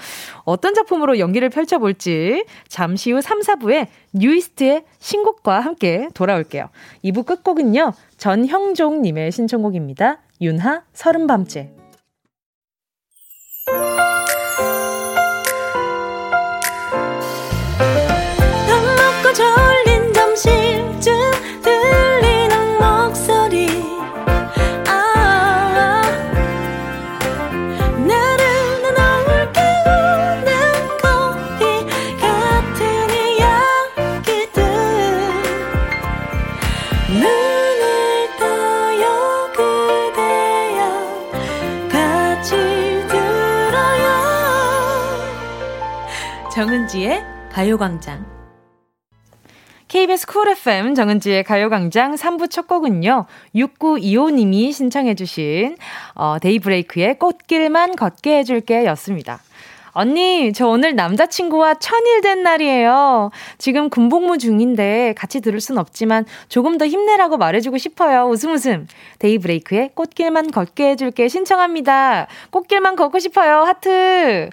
어떤 작품으로 연기를 펼쳐볼지 잠시 후 3, 4부에 뉴이스트의 신곡과 함께 돌아올게요. 2부 끝곡은요. 전형종님의 신청곡입니다. 윤하 서른밤째. 정은지의 가요광장. KBS Cool FM 정은지의 가요광장 3부 첫 곡은요, 6925님이 신청해주신, 어, 데이브레이크의 꽃길만 걷게 해줄게 였습니다. 언니, 저 오늘 남자친구와 천일 된 날이에요. 지금 군복무 중인데 같이 들을 순 없지만 조금 더 힘내라고 말해주고 싶어요. 웃음 웃음. 데이브레이크의 꽃길만 걷게 해줄게 신청합니다. 꽃길만 걷고 싶어요. 하트.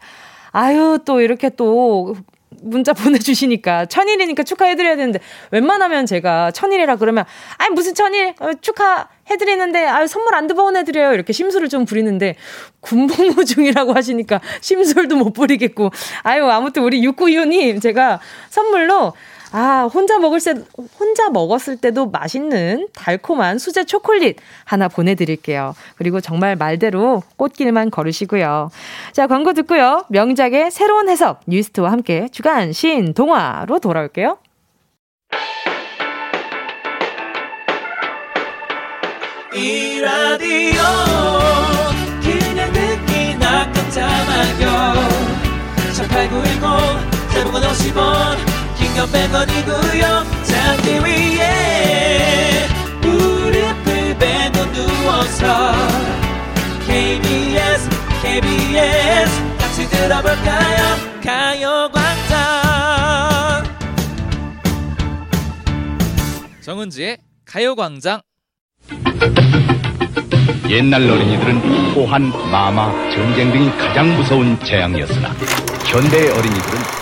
아유, 또 이렇게 또 문자 보내주시니까 천일이니까 축하해드려야 되는데 웬만하면 제가 천일이라 그러면 아니 무슨 천일? 어, 축하해드리는데 아유 선물 안 보내드려요. 이렇게 심술을 좀 부리는데 군복무 중이라고 하시니까 심술도 못 부리겠고. 아유 아무튼 우리 6925님 제가 선물로 아, 혼자 먹을 때, 혼자 먹었을 때도 맛있는 달콤한 수제 초콜릿 하나 보내드릴게요. 그리고 정말 말대로 꽃길만 걸으시고요. 자, 광고 듣고요. 명작의 새로운 해석, 뉴스트와 함께 주간 신 동화로 돌아올게요. 이 라디오 그냥 듣기나 깜짝마요 18910 대목원 50원 긴 건 100원이고요 잠기 위에 무릎을 베고 누워서 KBS KBS 같이 들어볼까요? 가요광장. 정은지의 가요광장. 옛날 어린이들은 호환, 마마, 전쟁 등이 가장 무서운 재앙이었으나 현대 어린이들은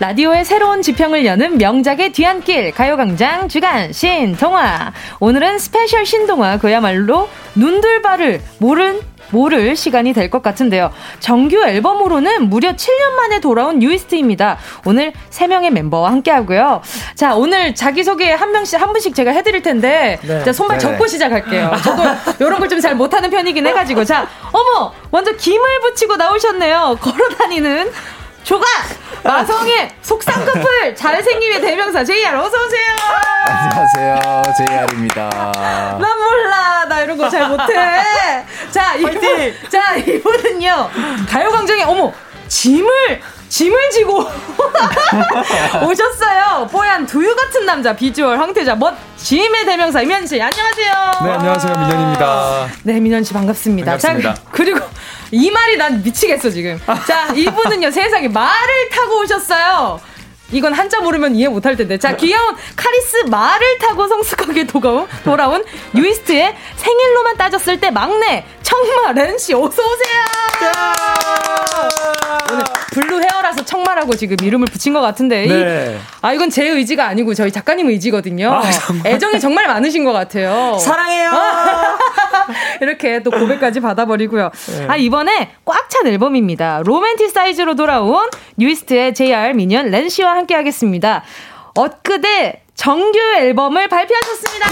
라디오의 새로운 지평을 여는 명작의 뒤안길 가요광장 주간 신동화 오늘은 special 신동화 그야말로 눈 둘 바를 모른 모를 시간이 될 것 같은데요. 정규 앨범으로는 무려 7년 만에 돌아온 뉴이스트입니다. 오늘 3명의 멤버와 함께 하고요. 자, 오늘 자기소개 한 명씩, 한 분씩 제가 해드릴 텐데, 네. 자, 손발 네. 접고 시작할게요. 저도 이런 걸 좀 잘 못하는 편이긴 해가지고. 자, 어머! 먼저 김을 붙이고 나오셨네요. 걸어 다니는 조각! 마성의 속상 커플 잘생김의 대명사 JR 어서 오세요. 안녕하세요 JR입니다. 난 몰라 나 이런 거 잘 못해. 자 이분 자 이분은요 가요광장에 어머 짐을 짐을 지고 오셨어요. 뽀얀 두유 같은 남자 비주얼 황태자 멋 짐의 대명사 이면 씨 안녕하세요. 네 안녕하세요 민현입니다. 네 민현 씨 반갑습니다. 반갑습니다. 자 그리고 이 말이 난 미치겠어 지금. 자 이분은요 세상에 말을 타고 오셨어요. 이건 한자 모르면 이해 못할 텐데. 자, 귀여운 카리스 말을 타고 성숙하게 돌아온, 돌아온 뉴이스트의 생일로만 따졌을 때 막내 청마 렌씨 어서 오세요. 오늘 blue hair라서 청마라고 지금 이름을 붙인 것 같은데. 네. 이, 아 이건 제 의지가 아니고 저희 작가님 의지거든요. 아, 애정이 정말 많으신 것 같아요. 사랑해요. 이렇게 또 고백까지 받아버리고요. 네. 아 이번에 꽉 찬 앨범입니다. 로맨틱 사이즈로 돌아온 뉴이스트의 JR 미니언 렌씨와 함께 하겠습니다. 엊그제 정규 앨범을 발표하셨습니다.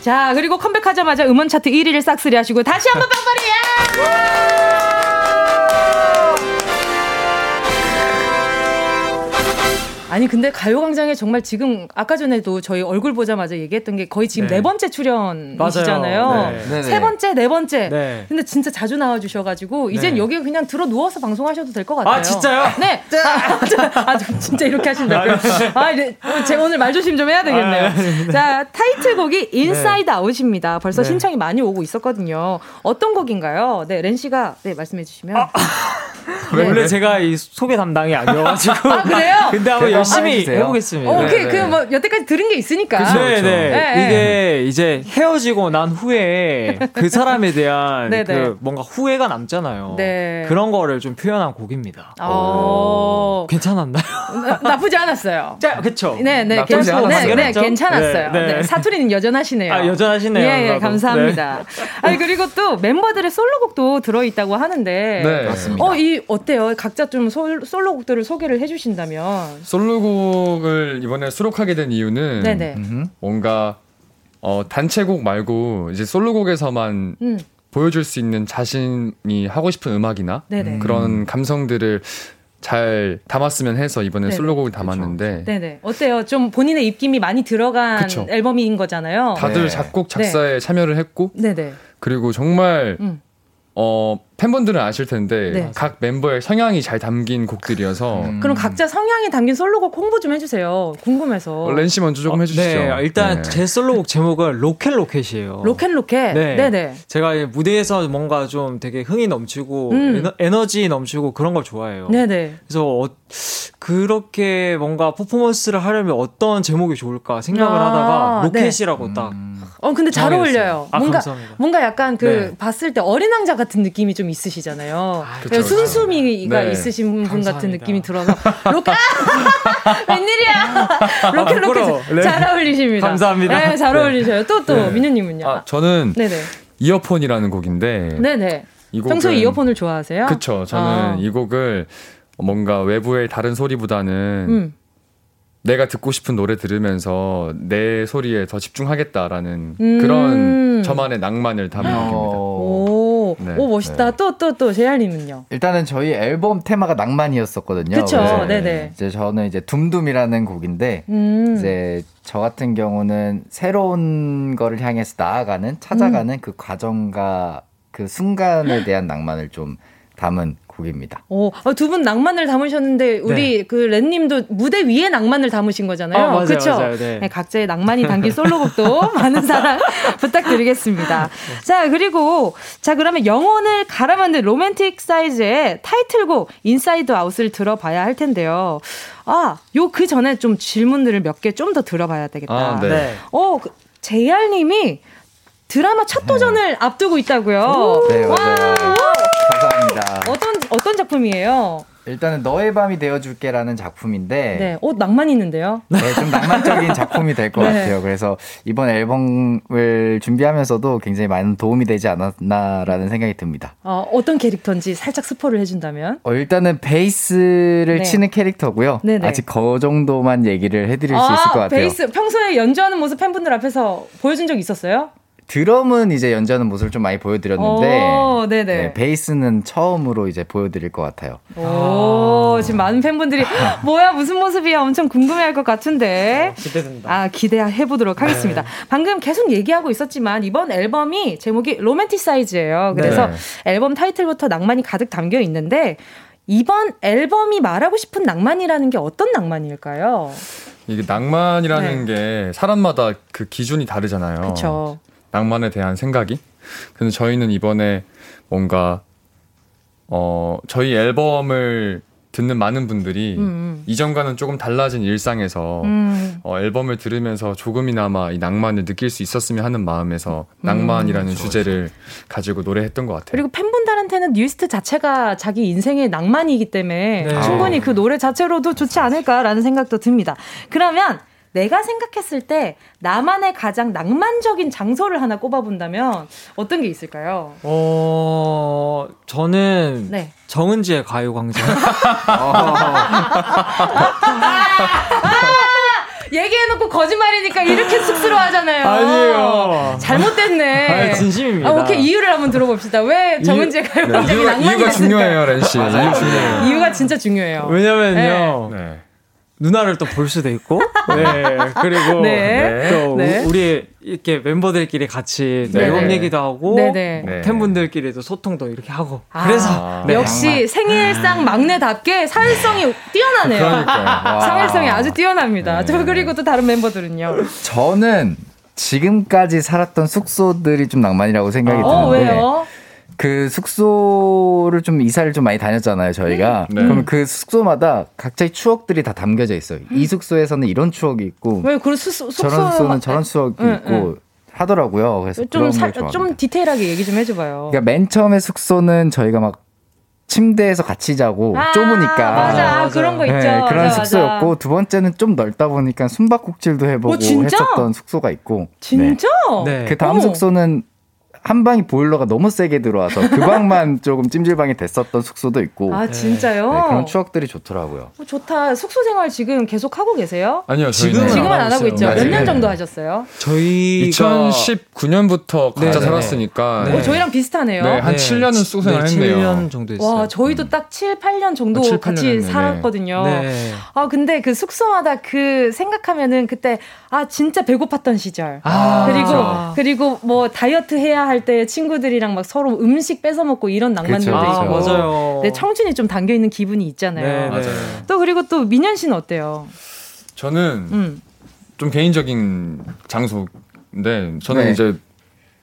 자, 그리고 컴백하자마자 음원 차트 1위를 싹쓸이 하시고 다시 한번 빵빠리야! 아니 근데 가요광장에 정말 지금 아까 전에도 저희 얼굴 보자마자 얘기했던 게 거의 지금 네, 네 번째 출연이시잖아요. 네. 네. 세 번째, 네 번째. 네. 근데 진짜 자주 나와주셔가지고 이젠 네. 여기 그냥 들어 누워서 방송하셔도 될 것 같아요. 아 진짜요? 네. 아, 아, 아, 진짜 이렇게 하신다고요? 아, 네. 제가 오늘 말조심 좀 해야 되겠네요. 아, 자 타이틀곡이 Inside Out입니다. 벌써 신청이 많이 오고 있었거든요. 어떤 곡인가요? 네, 렌 씨가 네 말씀해 주시면. 아, 원래 제가 이 소개 담당이 아니어가지고. 아 그래요? 근데 한번 열심히 해보겠습니다. 어, 오케이. 그 뭐 여태까지 들은 게 있으니까. 그쵸, 네, 네. 네. 이게 이제 헤어지고 난 후에 그 사람에 대한 네, 네. 그 뭔가 후회가 남잖아요. 네. 그런 거를 좀 표현한 곡입니다. 오. 괜찮았나요? 나, 쁘지 않았어요. 자, 그쵸. 네, 네. 나쁘지 괜찮, 네, 네, 괜찮았어요. 네, 네. 사투리는 여전하시네요. 아, 여전하시네요. 예, 예, 감사합니다. 아니, 그리고 또 멤버들의 솔로곡도 들어있다고 하는데. 네, 맞습니다. 어, 이, 어때요? 각자 좀 솔, 솔로곡들을 소개를 해주신다면. 솔로곡을 이번에 수록하게 된 이유는 네네. 뭔가 어, 단체곡 말고 이제 솔로곡에서만 음. 보여줄 수 있는 자신이 하고 싶은 음악이나 네네. 그런 감성들을 잘 담았으면 해서 이번에 네네. 솔로곡을 담았는데. 그쵸. 네네. 어때요? 좀 본인의 입김이 많이 들어간 그쵸. 앨범인 거잖아요. 다들 네. 작곡 작사에 네. 참여를 했고. 네네. 그리고 정말 음. 어, 팬분들은 아실 텐데 네. 각 멤버의 성향이 잘 담긴 곡들이어서 음. 그럼 각자 성향이 담긴 솔로곡 홍보 좀 해주세요. 궁금해서. 어, 렌씨 먼저 조금 어, 해주시죠. 네, 일단 네. 제 솔로곡 제목은 로켓 로켓이에요. 로켓 로켓. 네, 네네. 제가 무대에서 뭔가 좀 되게 흥이 넘치고 음. 에너, 지 넘치고 그런 걸 좋아해요. 네네. 그래서 어, 그렇게 뭔가 퍼포먼스를 하려면 어떤 제목이 좋을까 생각을 아, 하다가 로켓이라고 네. 딱. 음. 어 근데 잘 어울려요. 아, 뭔가 감사합니다. 뭔가 약간 그 네. 봤을 때 어린 왕자 같은 느낌이 좀 있으시잖아요. 아, 그쵸, 순수미가 네. 있으신 분 감사합니다. 같은 느낌이 들어서 로켓 웬일이야? 로켓 로켓 네. 잘 어울리십니다. 감사합니다. 네, 잘 어울리셔요. 또또 네. 민우님은요? 아, 저는 네네. 이어폰이라는 곡인데. 네네. 이 곡은, 평소에 이어폰을 좋아하세요? 그쵸. 저는 아. 이 곡을 뭔가 외부의 다른 소리보다는 음. 내가 듣고 싶은 노래 들으면서 내 소리에 더 집중하겠다라는 음~ 그런 저만의 낭만을 담은 어. 곡입니다. 오, 네. 오 멋있다. 또또 또 제알님은요? 일단은 저희 앨범 테마가 낭만이었었거든요. 그렇죠. 네네. 이제 저는 이제 둠둠이라는 곡인데 음~ 이제 저 같은 경우는 새로운 거를 향해서 나아가는 찾아가는 음. 그 과정과 그 순간에 대한 낭만을 좀 담은 곡입니다. 오, 어, 두분 낭만을 담으셨는데 우리 네. 그 렌님도 무대 위에 낭만을 담으신 거잖아요. 어, 그렇죠? 네. 네, 각자의 낭만이 담긴 솔로곡도 많은 사랑 부탁드리겠습니다. 자 그리고 자 그러면 영혼을 갈아 만든 Romanticize의 타이틀곡 Inside Out을 들어봐야 할 텐데요. 아, 요 그 전에 좀 질문들을 몇 개 좀 더 들어봐야 되겠다. 아, 네. 어, 그, JR님이 드라마 첫 도전을 네. 앞두고 있다고요. 네, 맞아요. 어떤 어떤 작품이에요? 일단은 너의 밤이 되어줄게라는 작품인데, 네, 어 낭만 있는데요. 네, 좀 낭만적인 작품이 될것 네. 같아요. 그래서 이번 앨범을 준비하면서도 굉장히 많은 도움이 되지 않았나라는 생각이 듭니다. 어, 어떤 캐릭터인지 살짝 스포를 해준다면? 어, 일단은 베이스를 네. 치는 캐릭터고요. 네네. 아직 그 정도만 얘기를 해드릴 아, 수 있을 것 같아요. 베이스 평소에 연주하는 모습 팬분들 앞에서 보여준 적 있었어요? 드럼은 이제 연주하는 모습을 좀 많이 보여드렸는데 오, 네, 베이스는 처음으로 이제 보여드릴 것 같아요. 오, 지금 많은 팬분들이 뭐야 무슨 모습이야 엄청 궁금해할 것 같은데 어, 기대된다. 아 기대해 보도록 하겠습니다. 네. 방금 계속 얘기하고 있었지만 이번 앨범이 제목이 로맨틱 사이즈예요. 그래서 네. 앨범 타이틀부터 낭만이 가득 담겨 있는데 이번 앨범이 말하고 싶은 낭만이라는 게 어떤 낭만일까요? 이게 낭만이라는 네. 게 사람마다 그 기준이 다르잖아요. 그렇죠. 낭만에 대한 생각이. 근데 저희는 이번에 뭔가 어, 저희 앨범을 듣는 많은 분들이 음, 음. 이전과는 조금 달라진 일상에서 음. 어, 앨범을 들으면서 조금이나마 이 낭만을 느낄 수 있었으면 하는 마음에서 음. 낭만이라는 음, 주제를 가지고 노래했던 것 같아요. 그리고 팬분들한테는 뉴이스트 자체가 자기 인생의 낭만이기 때문에 네. 충분히 그 노래 자체로도 좋지 않을까라는 생각도 듭니다. 그러면 내가 생각했을 때 나만의 가장 낭만적인 장소를 하나 꼽아본다면 어떤 게 있을까요? 어, 저는 네. 정은지의 가요광장. 얘기해놓고 거짓말이니까 이렇게 쑥스러워하잖아요. 아니에요. 잘못됐네. 아니, 진심입니다. 아, 오케이 이유를 한번 들어봅시다. 왜 정은지의 가요광장이 네, 낭만이 이유가 중요해요, 렌 씨. 이유가 진짜 중요해요. 왜냐면요. 네. 네. 누나를 또 볼 수도 있고, 네 그리고 네. 또 네. 우리 이렇게 멤버들끼리 같이 네. 앨범 얘기도 하고 네, 네. 팬분들끼리도 소통도 이렇게 하고 아, 그래서 네. 역시 생일상 막내답게 사회성이 뛰어나네요. 사회성이 아주 뛰어납니다. 저 그리고 또 다른 멤버들은요. 저는 지금까지 살았던 숙소들이 좀 낭만이라고 생각이 어, 드는데. 왜요? 그 숙소를 좀 이사를 좀 많이 다녔잖아요, 저희가. 네. 그러면 그 숙소마다 각자의 추억들이 다 담겨져 있어요. 이 숙소에서는 이런 추억이 있고, 왜 그런 숙소, 저런 숙소는 저런 추억이 응, 있고 응. 하더라고요. 그래서 좀, 사, 좀 디테일하게 얘기 좀 해줘봐요. 그러니까 맨 처음에 숙소는 저희가 막 침대에서 같이 자고 아, 좁으니까 맞아, 맞아. 그런 거 있죠. 네, 그런 맞아, 숙소였고 맞아. 두 번째는 좀 넓다 보니까 숨바꼭질도 해보고 오, 했었던 숙소가 있고 진짜? 네. 네. 그 다음 오. 숙소는 한 방이 보일러가 너무 세게 들어와서 그 방만 조금 찜질방이 됐었던 숙소도 있고. 아 진짜요? 네, 그런 추억들이 좋더라고요. 어, 좋다. 숙소 생활 지금 계속 하고 계세요? 아니요, 지금은, 지금은 안, 하고 있죠. 몇 년 정도 하셨어요? 저희 2019년부터 각자 네. 살았으니까. 네. 어, 저희랑 비슷하네요. 네, 한 7년은 숙소 생활 했네요. 7년 정도 했어요. 와, 저희도 음. 딱 7, 8년 정도 아, 7, 같이 했네. 살았거든요. 네. 아 근데 그 숙소마다 그 생각하면은 그때 아 진짜 배고팠던 시절. 아, 그리고 그렇죠. 그리고 뭐 다이어트 해야 할때 친구들이랑 막 서로 음식 뺏어 먹고 이런 낭만들도 그렇죠. 있고. 아, 맞아요. 네, 청춘이 좀 담겨 있는 기분이 있잖아요. 네, 맞아요. 또 그리고 또 민현 씨는 어때요? 저는 음. 좀 개인적인 장소인데 저는 네. 이제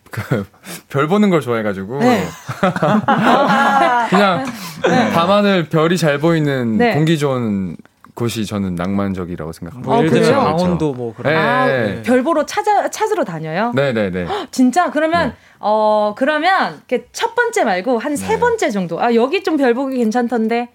그 별 보는 걸 좋아해가지고 네. 그냥 네. 밤하늘 별이 잘 보이는 네. 공기 좋은 곳이 저는 낭만적이라고 생각합니다. 뭐 예를 들면 강원도 뭐 그런. 아, 네. 별 보러 찾아 찾으러 다녀요? 네네네. 진짜 그러면 네. 어 그러면 첫 번째 말고 한세 네. 번째 정도. 아 여기 좀 별 보기 괜찮던데.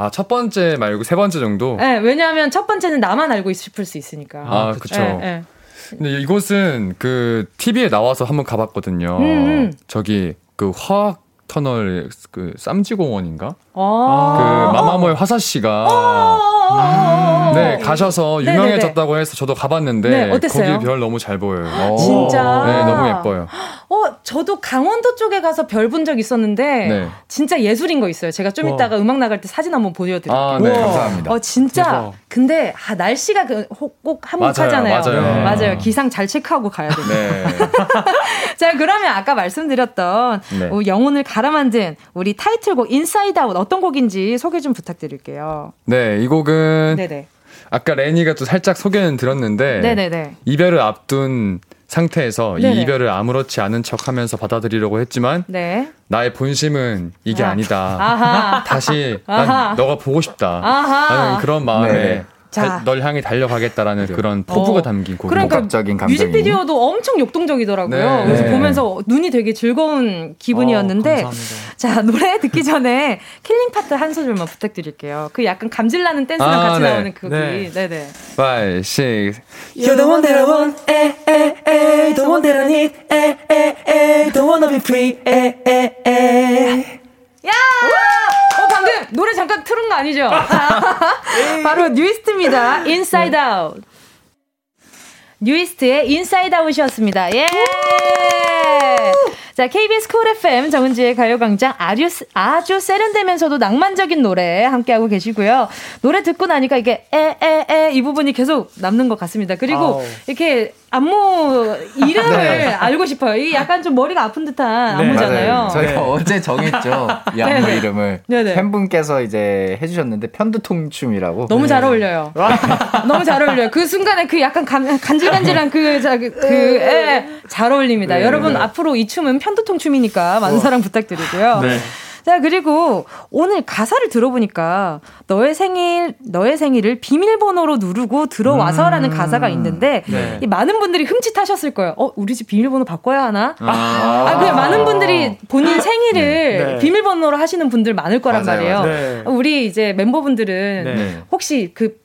아, 첫 번째 말고 세 번째 정도? 네, 왜냐하면 첫 번째는 나만 알고 싶을 수 있으니까. 아, 그쵸. 네, 네. 근데 이곳은 그 TV에 나와서 한번 가봤거든요. 음, 음. 저기 그 화학 터널 그 쌈지공원인가? 아~ 그 마마모의 화사 씨가 아~ 네 가셔서 유명해졌다고 해서 저도 가봤는데 네, 거기 별 너무 잘 보여요. 진짜? 네 너무 예뻐요. 어 저도 강원도 쪽에 가서 별 본 적 있었는데 네. 진짜 예술인 거 있어요. 제가 좀 이따가 음악 나갈 때 사진 한번 보여드릴게요. 아, 네 감사합니다. 어 진짜 대박. 근데 아, 날씨가 그, 꼭 한몫하잖아요. 맞아요, 맞아요. 맞아요. 기상 잘 체크하고 가야 돼요. 네. 자 그러면 아까 말씀드렸던 네. 어, 영혼을 갈아 만든 우리 타이틀곡 Inside Out 어떤 곡인지 소개 좀 부탁드릴게요. 네, 이 곡은 네네. 아까 렌이가 또 살짝 소개는 들었는데 네네네. 이별을 앞둔 상태에서 네네. 이 이별을 아무렇지 않은 척 하면서 받아들이려고 했지만 네. 나의 본심은 이게 아. 니다 다시 난 아하. 너가 보고 싶다. 하는 그런 마음에 네. 자. 널 향해 달려가겠다라는 그래. 그런 포부가 어. 담긴 곡. 그러니까 뮤직비디오도 엄청 역동적이더라고요. 네. 그래서 네. 보면서 눈이 되게 즐거운 기분이었는데 어, 자 노래 듣기 전에 killing part 한 소절만 부탁드릴게요. 그 약간 감질나는 댄스랑 아, 같이 네. 나오는 그 곡이 네. 네네. 5, 6 You're the one that I want, eh, eh, eh. The one that I need, eh, eh, eh. Don't wanna be free, eh, eh, eh. 야! 어, 방금 노래 잠깐 틀은 거 아니죠? 바로 뉴이스트입니다. Inside Out. 뉴이스트의 Inside Out이었습니다. 예! 자, KBS Cool FM 정은지의 가요광장 아주, 아주 세련되면서도 낭만적인 노래 함께하고 계시고요. 노래 듣고 나니까 이게 에, 에, 에 이 부분이 계속 남는 것 같습니다. 그리고 아우. 이렇게 안무 이름을 네. 알고 싶어요. 이게 약간 좀 머리가 아픈 듯한 네. 안무잖아요. 맞아요. 저희가 네. 어제 정했죠. 이 안무 네, 네. 이름을. 네네. 팬분께서 이제 해주셨는데 편두통춤이라고. 너무 잘 어울려요. 너무 잘 어울려요. 그 순간에 그 약간 간, 간질간질한 그, 그, 그, 에, 잘 어울립니다. 여러분 앞으로 이 춤은 편두통 춤이니까 많은 어. 사랑 부탁드리고요. 자, 그리고 오늘 가사를 들어보니까 너의 생일, 너의 생일을 비밀번호로 누르고 들어와서라는 음. 가사가 있는데 네. 많은 분들이 흠칫하셨을 거예요. 어, 우리 집 비밀번호 바꿔야 하나? 아, 아 그냥 많은 분들이 본인 생일을 네. 네. 비밀번호로 하시는 분들 많을 거란 맞아요. 말이에요. 네. 우리 이제 멤버분들은 네. 혹시 그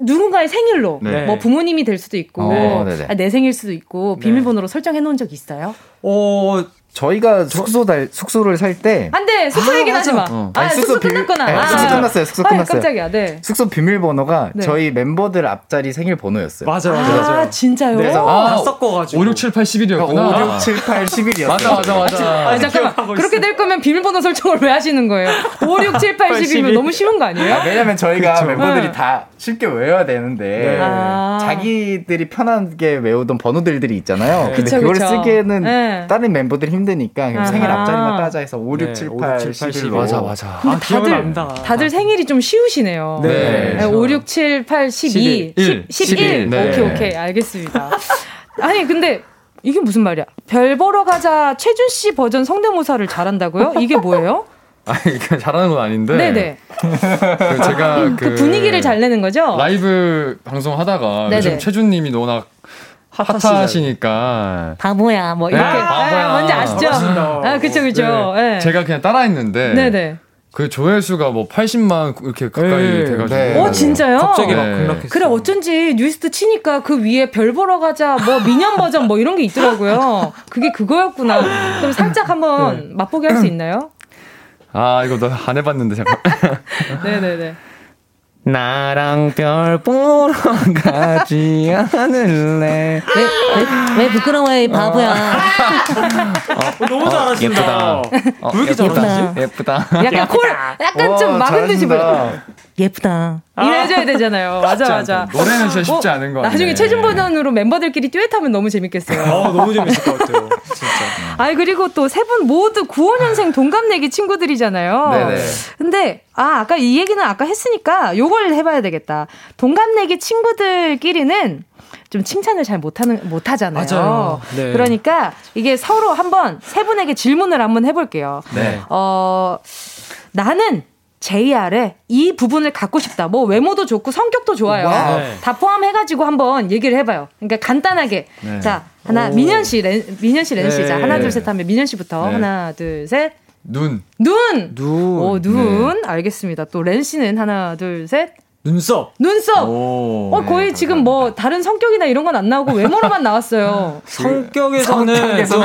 누군가의 생일로 네. 뭐 부모님이 될 수도 있고 어, 아, 내 생일 수도 있고 비밀번호로 설정해 놓은 적 있어요? 어 저희가 숙소 달 숙소를 살 때 안돼 숙소 아, 얘기는 하지 마. 어. 아, 숙소, 숙소 비밀, 끝났구나. 네, 아, 숙소 끝났어요. 숙소 끝났어요. 깜짝이야. 네. 숙소 비밀번호가 네. 저희 멤버들 앞자리 생일 번호였어요. 맞아, 맞아, 맞아. 아, 진짜요? 네, 그래서 아, 다 섞어가지고 5, 6, 7, 8, 11이었구나. 5, 6, 7, 8, 11이었어요. 맞아, 맞아, 맞아. 아, 잠깐만. 그렇게 될 거면 비밀번호 설정을 왜 하시는 거예요? 5, 6, 7, 8, 11이면 너무 쉬운 거 아니에요? 아, 왜냐면 저희가 그쵸. 멤버들이 네. 다 쉽게 외워야 되는데 네. 아. 자기들이 편하게 외우던 번호들이 있잖아요. 네. 근데 그쵸, 그걸 그쵸. 쓰기에는 네. 다른 멤버들이 힘 드니까 생일 앞자리만 따자 해서 5, 6, 7, 8, 7, 8 11 맞아 맞아. 아, 다들 다들 생일이 좀 쉬우시네요. 네. 네. 5, 6, 7, 8, 12, 11. 10, 11. 네. 오케이 오케이 알겠습니다. 아니 근데 이게 무슨 말이야? 별 보러 가자 최준 씨 버전 성대모사를 잘한다고요? 이게 뭐예요? 아니 잘하는 건 아닌데. 네네. 그 제가 그, 그, 분위기를 잘 내는 거죠. 라이브 방송 하다가 요즘 최준님이 워낙 핫하시니까 바보야 뭐 이렇게 네, 바보야. 아, 뭔지 아시죠? 아 그쵸 그쵸. 네. 네. 제가 그냥 따라했는데. 네네. 그 조회수가 뭐 80만 이렇게 가까이 네, 돼가지고. 네. 어 진짜요? 갑자기 막 급락했어. 그래 어쩐지 뉴스트 치니까 그 위에 별 보러 가자 뭐 미년 버전 뭐 이런 게 있더라고요. 그게 그거였구나. 그럼 살짝 한번 네. 맛보게 할 수 있나요? 아 이거 너안 해봤는데 잠깐. 네네네. 나랑 별 보러 가지 않을래. 왜, 왜, 왜 부끄러워해, 바보야. 어, 너무 잘하신다. 어, 예쁘다. 어, 왜 이렇게 잘하지? 예쁘다. 약간 콜, 약간 좀 막은 듯이 예쁘다. 아. 이래줘야 되잖아요. 맞아, 맞아. 노래는 진짜 쉽지 어, 않은 거 같아요. 나중에 최준 버전으로 멤버들끼리 듀엣하면 너무 재밌겠어요. 어, 너무 재밌을 것 같아요. 진짜. 아니, 그리고 또 세 분 모두 95년생 동갑내기 친구들이잖아요. 네네. 근데, 아, 아까 이 얘기는 아까 했으니까 요걸 해봐야 되겠다. 동갑내기 친구들끼리는 좀 칭찬을 잘 못하는 못하잖아요. 맞아요. 네. 그러니까 이게 서로 한번 세 분에게 질문을 한번 해볼게요. 네. 어 나는 JR에 이 부분을 갖고 싶다. 뭐 외모도 좋고 성격도 좋아요. 네. 다 포함해가지고 한번 얘기를 해봐요. 그러니까 간단하게. 네. 자, 하나, 오. 민현 씨, 렌, 민현 씨, 렌 씨. 자, 네. 하나, 둘, 셋 하면 민현 씨부터. 네. 하나, 둘, 셋. 눈. 눈! 눈. 오, 눈. 네. 알겠습니다. 또 렌 씨는 하나, 둘, 셋. 눈썹. 눈썹. 오, 어 거의 네, 지금 뭐 다른 성격이나 이런 건 안 나오고 외모로만 나왔어요. 성격에서는 좀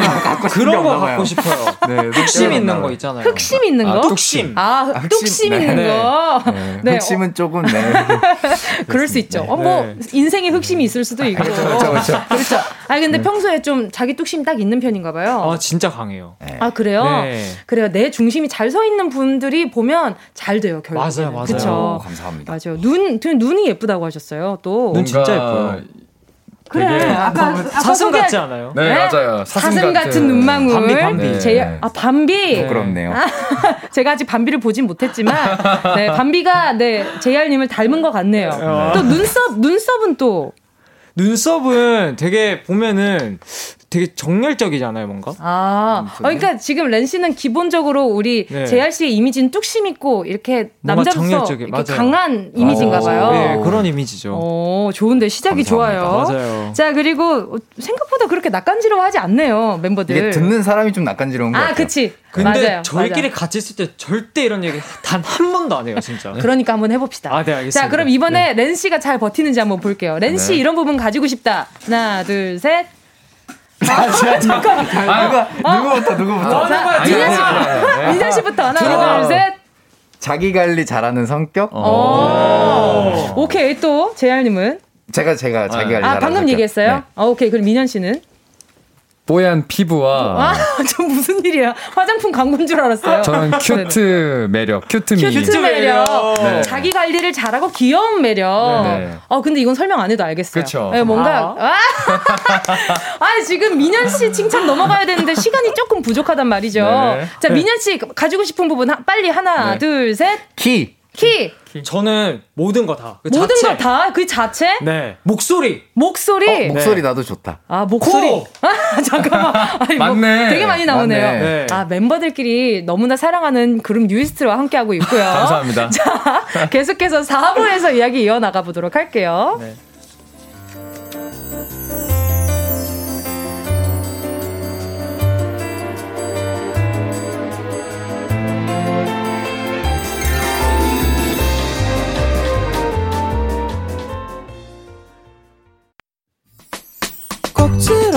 그런 거 갖고 싶어요. 네, 흑심 있는 거 있잖아요. 흑심 있는 거? 아, 뚝심. 아, 아 뚝심 네. 있는 거. 네. 네. 흑심은 조금 네. 그럴 수 있죠. 어, 뭐 인생에 흑심이 있을 수도 있고. 그렇죠, 그렇죠. 그렇죠. 그렇죠. 아 근데 평소에 좀 자기 뚝심 딱 있는 편인가 봐요. 아 진짜 강해요. 아 그래요? 그래요. 내 중심이 잘 서 있는 분들이 보면 잘 돼요 결국. 맞아요, 맞아요. 그렇죠. 감사합니다. 맞아요. 눈, 눈이 예쁘다고 하셨어요. 또. 눈 진짜 예뻐요. 그래 아까, 아까 사슴 같지 않아요? 네, 네? 맞아요. 사슴, 사슴 같은, 눈망울. 밤비 밤비. 네. 제, 아 밤비. 부끄럽네요. 아, 제가 아직 밤비를 보진 못했지만 네 밤비가 네 제이알님을 닮은 것 같네요. 어. 또 눈썹 눈썹은 또 눈썹은 되게 보면은 되게 정열적이잖아요, 뭔가. 아, 어, 그러니까 지금 렌 씨는 기본적으로 우리 네. JR 씨의 이미지는 뚝심 있고 이렇게 남자로서 이렇게 강한 이미지인가 봐요. 네, 그런 이미지죠. 오, 좋은데 시작이 감사합니다. 좋아요. 맞아요. 자, 그리고 생각보다 그렇게 낯간지러워하지 않네요, 멤버들. 이게 듣는 사람이 좀 낯간지러운 거 아, 같아요. 그치. 근데 맞아요. 저희끼리 맞아요. 같이 있을 때 절대 이런 얘기 단 한 번도 안 해요, 진짜. 그러니까 한번 해봅시다. 아, 네, 알겠습니다. 자, 그럼 이번에 네. 렌 씨가 잘 버티는지 한번 볼게요. 렌 씨, 네. 이런 부분 가지고 싶다. 하나, 둘, 셋. 아, 잠깐. 아, 누가, 어? 누구부터, 누구부터? 자, 민현 씨, 민현 씨부터 하나, 둘, 셋. 자기 관리 잘하는 성격? 오. 오케이, 또, 재할님은? 제가, 제가 자기 관리 아, 잘하는 방금 얘기했어요? 네. 아, 오케이. 그럼 민현 씨는? 뽀얀 피부와 아, 저 무슨 일이야? 화장품 광고인 줄 알았어요. 저는 cute 매력, cute 미. cute 매력. 네. 자기 관리를 잘하고 귀여운 매력. 네. 어, 근데 이건 설명 안 해도 알겠어요. 그렇죠. 네, 뭔가 아, 아 지금 민현 씨 칭찬 넘어가야 되는데 시간이 조금 부족하단 말이죠. 네. 자, 민현 씨 가지고 싶은 부분 하, 빨리 하나, 네. 둘, 셋. 키. 키. 키. 저는 모든 거 다. 그 모든 거 다? 그 자체? 네. 목소리. 목소리. 어, 목소리 네. 나도 좋다. 아, 목소리. 아, 잠깐만. 아니, 뭐 맞네. 뭐 되게 많이 나오네요. 맞네. 네. 아, 멤버들끼리 너무나 사랑하는 그룹 뉴이스트와 함께하고 있고요. 감사합니다. 자, 계속해서 4부에서 이야기 이어나가 보도록 할게요. 네.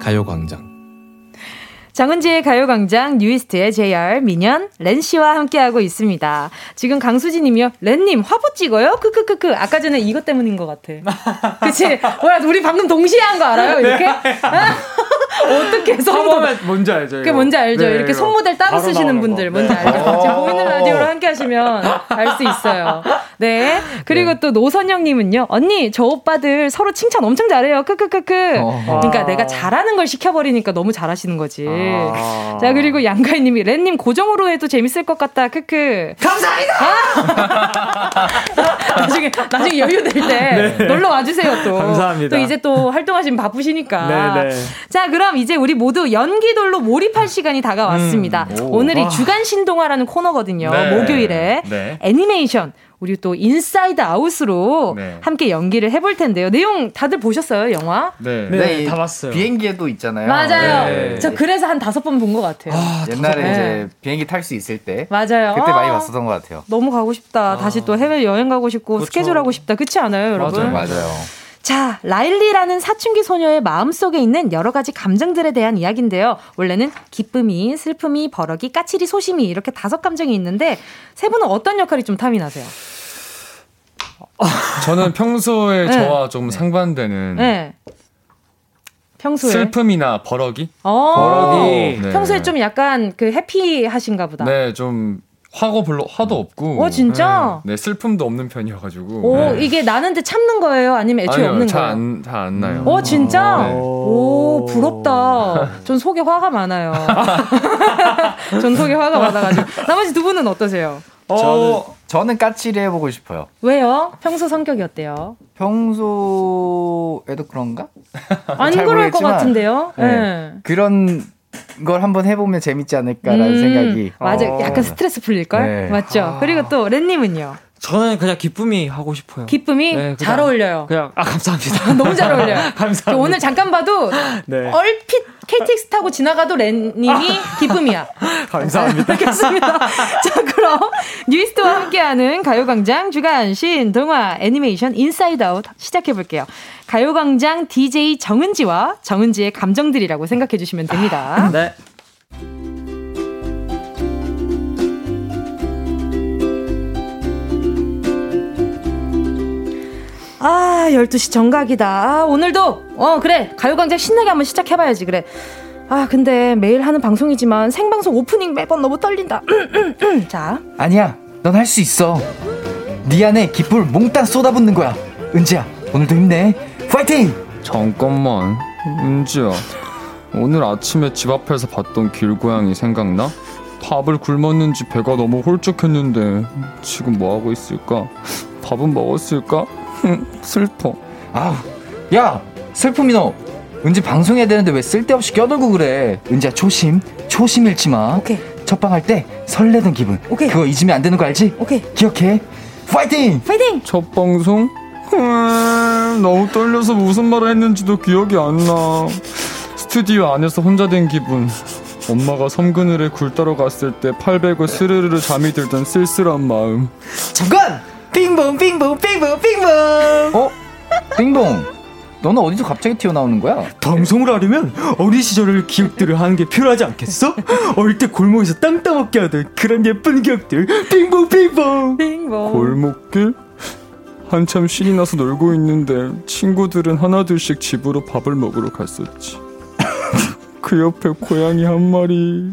가요광장. 정은지의 가요광장 뉴이스트의 JR 민현 렌 씨와 함께하고 있습니다. 지금 강수진 님이요. 렌님 화보 찍어요? 크크크크. 아까 전에 이것 때문인 것 같아. 그치? 뭐야, 우리 방금 동시에 한 거 알아요? 이렇게? 네. 어떻게 손모델 뭔지 알죠? 그게 뭔지 알죠? 네, 이렇게 손모델 따로 쓰시는 분들 뭔지 알죠? 지금 보이는 라디오로 함께 하시면 알 수 있어요. 네. 그리고 네. 또 노선영 님은요. 언니, 저 오빠들 서로 칭찬 엄청 잘해요. 크크크크. 어. 그러니까 내가 잘하는 걸 시켜 버리니까 너무 잘하시는 거지. 아. 자, 그리고 양가희 님이 렌님 고정으로 해도 재밌을 것 같다. 크크. 감사합니다. 아! 나중에 나중에 여유 될 때 네. 놀러 와 주세요, 또. 감사합니다. 또 이제 또 활동하시면 바쁘시니까. 네, 네. 자, 그럼 이제 우리 모두 연기돌로 몰입할 시간이 다가왔습니다. 음, 오늘이 아. 주간 신동화라는 코너거든요. 네. 목요일에 네. 애니메이션 우리 또 Inside Out으로 네. 함께 연기를 해볼 텐데요. 내용 다들 보셨어요, 영화? 네, 네, 네 다 봤어요. 비행기에도 있잖아요. 맞아요. 네. 저 그래서 한 다섯 번 본 것 같아요. 아, 옛날에 이제 비행기 탈 수 있을 때. 맞아요. 그때 아, 많이 봤었던 것 같아요. 너무 가고 싶다. 아. 다시 또 해외 여행 가고 싶고 그렇죠. 스케줄 하고 싶다. 그렇지 않아요, 여러분? 맞아요. 맞아요. 자, 라일리라는 사춘기 소녀의 마음속에 있는 여러 가지 감정들에 대한 이야기인데요. 원래는 기쁨이, 슬픔이, 버럭이, 까칠이, 소심이 이렇게 다섯 감정이 있는데 세 분은 어떤 역할이 좀 탐이 나세요? 저는 평소에 네. 저와 좀 네. 상반되는 네. 평소에 슬픔이나 버럭이? 어~ 버럭이 네. 평소에 좀 약간 그 해피하신가 보다. 네, 좀 화가 별로 화도 없고. 어 진짜? 네, 네 슬픔도 없는 편이어가지고. 오 네. 이게 나는데 참는 거예요? 아니면 애초에 아니요, 없는 거예요? 잘안 잘 안 나요. 어 진짜? 네. 오 부럽다. 전 속에 화가 많아요. 전 속에 화가 많아가지고. 나머지 두 분은 어떠세요? 어, 저는, 저는 까칠이 해보고 싶어요. 왜요? 평소 성격이 어때요? 평소에도 그런가? 안 그럴 것 같은데요? 네. 네. 그런 걸 한번 해보면 재밌지 않을까라는 음, 생각이. 맞아요, 어. 약간 스트레스 풀릴 걸? 네. 맞죠? 아. 그리고 또 렌님은요? 저는 그냥 기쁨이 하고 싶어요. 기쁨이 네, 잘 어울려요. 그냥 아 감사합니다. 너무 잘 어울려요. 감사합니다. 오늘 잠깐 봐도 네. 얼핏 KTX 타고 지나가도 렌님이 기쁨이야. 감사합니다. 알겠습니다. 자 그럼 뉴이스트와 함께하는 가요광장 주간 신동화 애니메이션 Inside Out 시작해 볼게요. 가요광장 DJ 정은지와 정은지의 감정들이라고 생각해 주시면 됩니다. 네. 아, 12시 정각이다. 아, 오늘도, 어, 그래. 가요광장 신나게 한번 시작해봐야지, 그래. 아, 근데 매일 하는 방송이지만 생방송 오프닝 매번 너무 떨린다. 자. 아니야. 넌 할 수 있어. 네 안에 기쁨을 몽땅 쏟아붓는 거야. 은지야, 오늘도 힘내. 파이팅! 잠깐만. 은지야. 오늘 아침에 집 앞에서 봤던 길고양이 생각나? 밥을 굶었는지 배가 너무 홀쭉했는데 지금 뭐 하고 있을까? 밥은 먹었을까? 슬퍼. 아우, 야, 슬픔이 너. 은지 방송해야 되는데 왜 쓸데없이 껴들고 그래? 은지야 조심, 조심 잃지 마. 오케이. 첫방 할 때 설레던 기분. 오케이. 그거 잊으면 안 되는 거 알지? 오케이. 기억해. 파이팅! 파이팅! 첫 방송? 음, 너무 떨려서 무슨 말을 했는지도 기억이 안 나. 스튜디오 안에서 혼자 된 기분. 엄마가 섬그늘에 굴 따러 갔을 때 800을 스르르르 잠이 들던 쓸쓸한 마음. 잠깐! 빙봉 빙봉 빙봉 빙봉 어? 빙봉 너는 어디서 갑자기 튀어나오는 거야? 방송을 하려면 어린 시절을 기억들을 하는 게 필요하지 않겠어? 어릴 때 골목에서 땅 따먹게 하던 그런 예쁜 기억들 빙봉 빙봉 빙봉 골목길? 한참 신이 나서 놀고 있는데 친구들은 하나둘씩 집으로 밥을 먹으러 갔었지 그 옆에 고양이 한 마리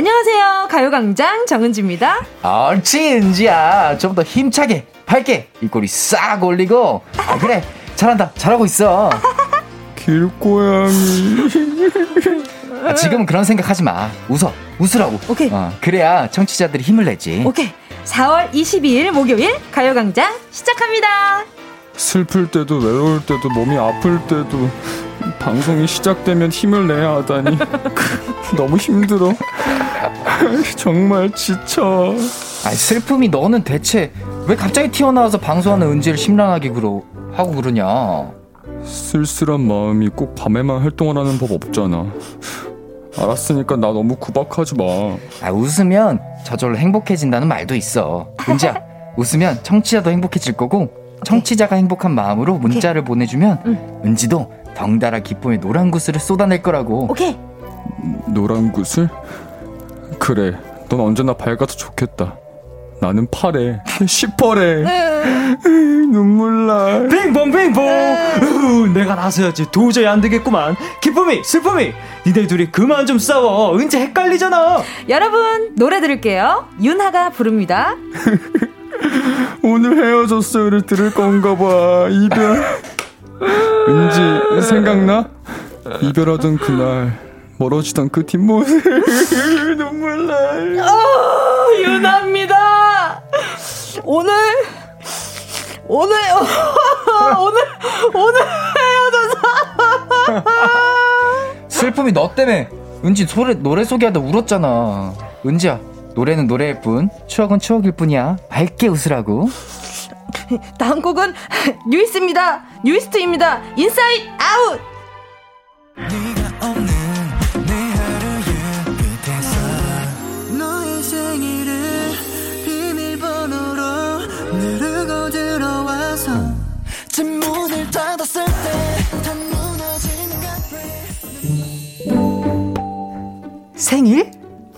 안녕하세요. 가요광장 정은지입니다. 옳지, 은지야. 좀 더 힘차게, 밝게, 입꼬리 싹 올리고. 아, 그래. 잘한다. 잘하고 있어. 길고양이. 아, 지금은 그런 생각 하지 마. 웃어. 웃으라고. 오케이. 어, 그래야 청취자들이 힘을 내지. 오케이. 4월 22일 목요일 가요광장 시작합니다. 슬플 때도 외로울 때도 몸이 아플 때도 방송이 시작되면 힘을 내야 하다니 너무 힘들어. 정말 지쳐. 아 슬픔이 너는 대체 왜 갑자기 튀어나와서 방송하는 은지를 심란하게 그러 하고 그러냐? 쓸쓸한 마음이 꼭 밤에만 활동을 하는 법 없잖아. 알았으니까 나 너무 구박하지 마. 아 웃으면 저절로 행복해진다는 말도 있어. 은지야 웃으면 청취자도 행복해질 거고 청취자가 행복한 마음으로 문자를 오케이. 보내주면 응. 은지도 덩달아 기쁨의 노란 구슬을 쏟아낼 거라고. 오케이. 노란 구슬? 그래, 넌 언제나 밝아서 좋겠다. 나는 파래, 시퍼래. 눈물 나. 빙봉 빙봉. 내가 나서야지. 도저히 안 되겠구만. 기쁨이, 슬픔이. 니네 둘이 그만 좀 싸워. 은지 헷갈리잖아. 여러분 노래 들을게요. 윤하가 부릅니다. 오늘 헤어졌어요를 들을 건가 봐. 이별. 은지 생각나? 이별하던 그날 멀어지던 그 뒷모습 눈물 날. 어, 유나입니다. 오늘 오늘 오늘 오늘 헤어져서 슬픔이 너 때문에 은지 소리, 노래 소개하다 울었잖아. 은지야 노래는 노래일 뿐 추억은 추억일 뿐이야. 밝게 웃으라고. 다음 곡은 뉴이스입니다. 뉴이스트입니다. 인사이드 아웃. 생일?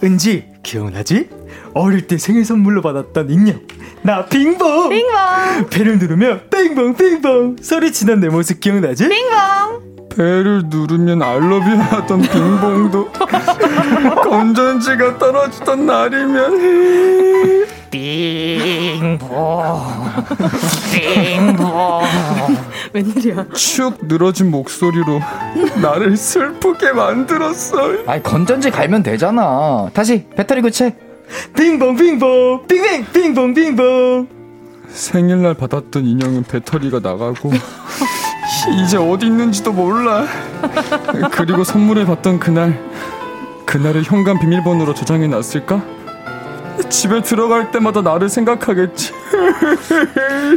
은지 기억나지? 어릴 때 생일 선물로 받았던 인형. 나 빙봉! 빙봉! 배를 누르면 빙봉 빙봉! 소리치는 내 모습 기억나지? 빙봉! 배를 누르면 알러뷰 하던 빙봉도 건전지가 떨어지던 날이면 빙봉! 빙봉! 웬일이야? 축 늘어진 목소리로 나를 슬프게 만들었어. 아이 건전지 갈면 되잖아. 다시 배터리 교체 빙봉 빙봉 빙빙 빙봉 빙봉. 생일날 받았던 인형은 배터리가 나가고 이제 어디 있는지도 몰라. 그리고 선물을 받던 그날 그날을 현관 비밀번호로 저장해 놨을까? 집에 들어갈 때마다 나를 생각하겠지.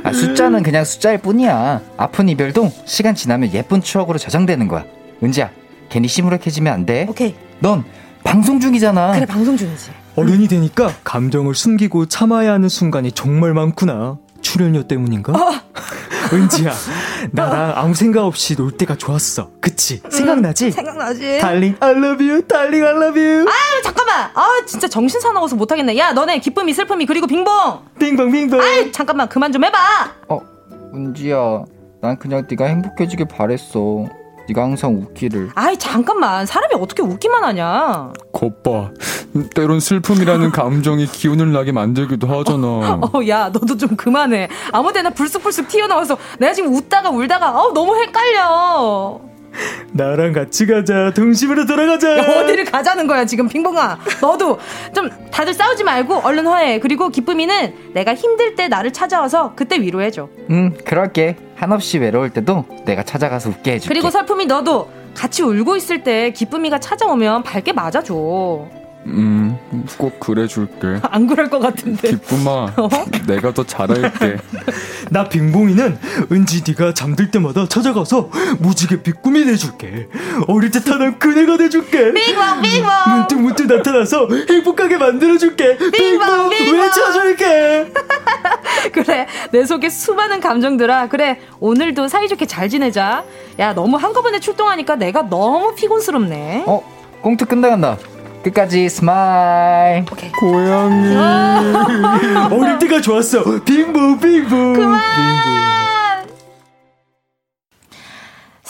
아, 숫자는 그냥 숫자일 뿐이야. 아픈 이별도 시간 지나면 예쁜 추억으로 저장되는 거야. 은지야 괜히 시무룩해지면 안돼. 오케이. 넌 방송 중이잖아. 그래 방송 중이지 어른이 되니까 감정을 숨기고 참아야 하는 순간이 정말 많구나. 출연료 때문인가? 어. 은지야, 나랑 아무 생각 없이 놀 때가 좋았어. 그치? 생각나지? 음, 생각나지. 달링, I love you. 달링, I love you. 아 잠깐만. 아, 진짜 정신 사나워서 못하겠네. 야, 너네 기쁨이, 슬픔이, 그리고 빙봉. 빙봉, 빙봉. 아 잠깐만. 그만 좀 해봐. 어, 은지야. 난 그냥 네가 행복해지길 바랬어. 네가 항상 웃기를. 아이 잠깐만 사람이 어떻게 웃기만 하냐. 겉봐. 때론 슬픔이라는 감정이 기운을 나게 만들기도 하잖아. 어, 어, 야 너도 좀 그만해. 아무데나 불쑥불쑥 튀어나와서 내가 지금 웃다가 울다가 어 너무 헷갈려. 나랑 같이 가자. 동심으로 돌아가자. 야, 어디를 가자는 거야 지금 빙봉아. 너도 좀 다들 싸우지 말고 얼른 화해. 그리고 기쁨이는 내가 힘들 때 나를 찾아와서 그때 위로해 줘. 응 그럴게. 한없이 외로울 때도 내가 찾아가서 웃게 해 줄게. 그리고 설품이 너도 같이 울고 있을 때 기쁨이가 찾아오면 밝게 맞아줘. 음, 꼭 그래줄게. 안 그럴 것 같은데. 기쁨아, 어? 내가 더 잘할게. 나 빙봉이는 은지 네가 잠들 때마다 찾아가서 무지개 비꾸미 내줄게. 어릴 때 타던 그네가 돼줄게. 빙봉 빙봉. 문득 문득 나타나서 행복하게 만들어줄게. 빙봉 빙봉. 외쳐줄게. 그래 내 속에 수많은 감정들아 그래 오늘도 사이좋게 잘 지내자 야 너무 한꺼번에 출동하니까 내가 너무 피곤스럽네 어 콩트 끝나간다 끝까지 smile. 오케이. 고양이. 어릴 때가 좋았어. 빙봉 빙봉 그만. 빙봉.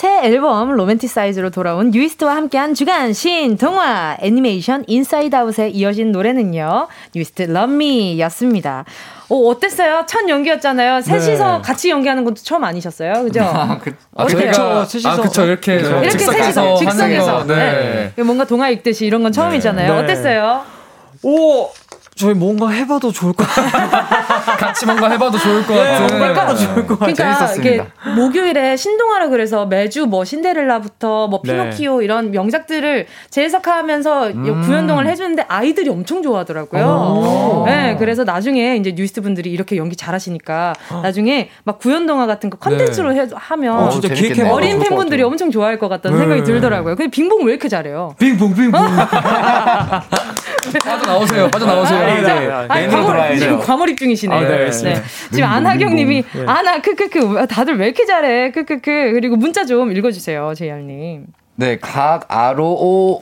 새 앨범 Romanticize로 돌아온 뉴이스트와 함께한 주간 신동화 애니메이션 Inside Out에 이어진 노래는요. 뉴이스트 Love Me였습니다. 오, 어땠어요? 첫 연기였잖아요. 셋이서 네. 같이 연기하는 것도 처음 아니셨어요? 그죠? 아, 그, 아 저희가 셋이서 아, 그쵸. 이렇게 이렇게 셋이서 즉석에서 네. 네. 뭔가 동화 읽듯이 이런 건 처음이잖아요. 네. 어땠어요? 오 저희 뭔가 해봐도 좋을 것 같아요. 같이 뭔가 해봐도 좋을 것 같아요. 네, 해봐도 좋을 것 같아요. 그러니까 이게 목요일에 신동화라 그래서 매주 뭐 신데렐라부터 뭐 네. 피노키오 네. 이런 명작들을 재해석하면서 음. 구연동화를 해주는데 아이들이 엄청 좋아하더라고요. 네, 그래서 나중에 이제 뉴이스트 분들이 이렇게 연기 잘하시니까 나중에 막 구연동화 같은 거 컨텐츠로 네. 하면 어, 진짜 어린 팬분들이 엄청 좋아할 것 같다는 네. 생각이 들더라고요. 근데 빙봉 왜 이렇게 잘해요? 빙봉 빙봉. 빠져 나오세요. 빠져 나오세요. 네, 네. 아니, 과몰, 지금 과몰입 중이시네. 아, 네, 네. 지금 안하경님이 아나 크크크 다들 왜 이렇게 잘해 크크크 그리고 문자 좀 읽어주세요 JR님. 네, 각아로온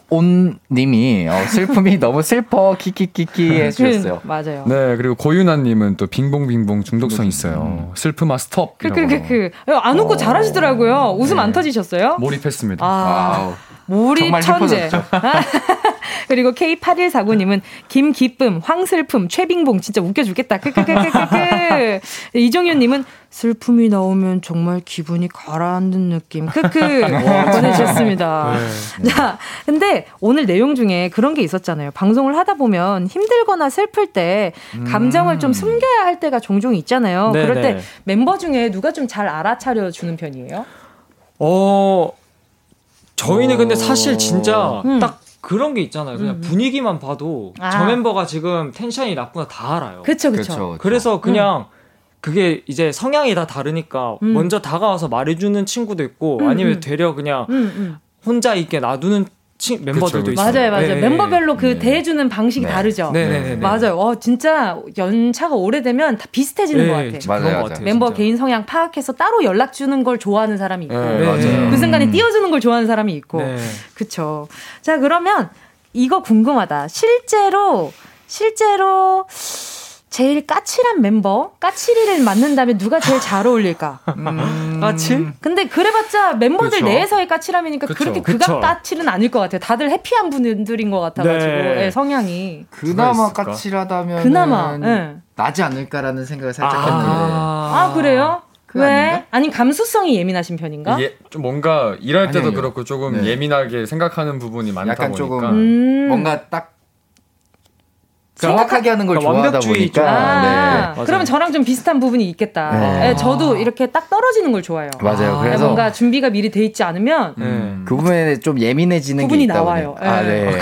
님이 어, 슬픔이 너무 슬퍼 키키키키 해주셨어요. 맞아요. 네, 그리고 고윤아 님은 또 빙봉빙봉 중독성 있어요. 슬픔아 스톱. 크크크크. 안 웃고 어. 잘하시더라고요. 웃음 네. 안 터지셨어요? 몰입했습니다. 아, 몰입 천재. 그리고 K8149님은 김기쁨, 황슬픔, 최빙봉 진짜 웃겨 죽겠다. 크크크크크크. 이종윤 님은 슬픔이 나오면 정말 기분이 가라앉는 느낌. 크크 보내주셨습니다. 네. 자, 근데 오늘 내용 중에 그런 게 있었잖아요. 방송을 하다 보면 힘들거나 슬플 때 감정을 음. 좀 숨겨야 할 때가 종종 있잖아요. 네네. 그럴 때 네. 멤버 중에 누가 좀 잘 알아차려 주는 편이에요? 어, 저희는 근데 사실 진짜 음. 딱 그런 게 있잖아요. 그냥 음. 분위기만 봐도 아. 저 멤버가 지금 텐션이 나쁘나 다 알아요. 그쵸, 그쵸. 그래서 그냥 음. 그게 이제 성향이 다 다르니까 음. 먼저 다가와서 말해주는 친구도 있고 음, 아니면 음. 되려 그냥 혼자 있게 놔두는 치, 멤버들도 그쵸, 있어요. 맞아요, 맞아요. 네. 멤버별로 그 네. 대해주는 방식이 네. 다르죠. 네, 네, 네, 네. 맞아요. 어, 진짜 연차가 오래되면 다 비슷해지는 것 같아요. 맞아요, 맞아요. 멤버 진짜. 개인 성향 파악해서 따로 연락 주는 걸 좋아하는 사람이 있고, 그 순간에 띄워주는 걸 좋아하는 사람이 있고, 그쵸. 자, 그러면 이거 궁금하다. 실제로 실제로 제일 까칠한 멤버 까칠이를 만난다면 누가 제일 잘 어울릴까? 음... 까칠? 근데 그래봤자 멤버들 그쵸? 내에서의 까칠함이니까 그쵸? 그렇게 그가 까칠은 아닐 것 같아요. 다들 해피한 분들인 것 같아가지고 네. 네, 성향이 그나마 까칠하다면 그나마 네. 나지 않을까라는 생각을 살짝 아~ 했는데 아 그래요? 왜? 아닌가? 아니 감수성이 예민하신 편인가? 예, 좀 뭔가 일할 때도 아니요. 그렇고 조금 네. 예민하게 생각하는 부분이 많다 약간 보니까 조금 음~ 뭔가 딱 정확하게 하는 걸 그러니까 좋아하다 보니까. 아, 네. 그러면 저랑 좀 비슷한 부분이 있겠다. 네. 네, 저도 이렇게 딱 떨어지는 걸 좋아해요. 맞아요. 아, 그래서 뭔가 준비가 미리 돼 있지 않으면 음. 그 부분에 좀 예민해지는 부분이 게 나와요. 아, 네.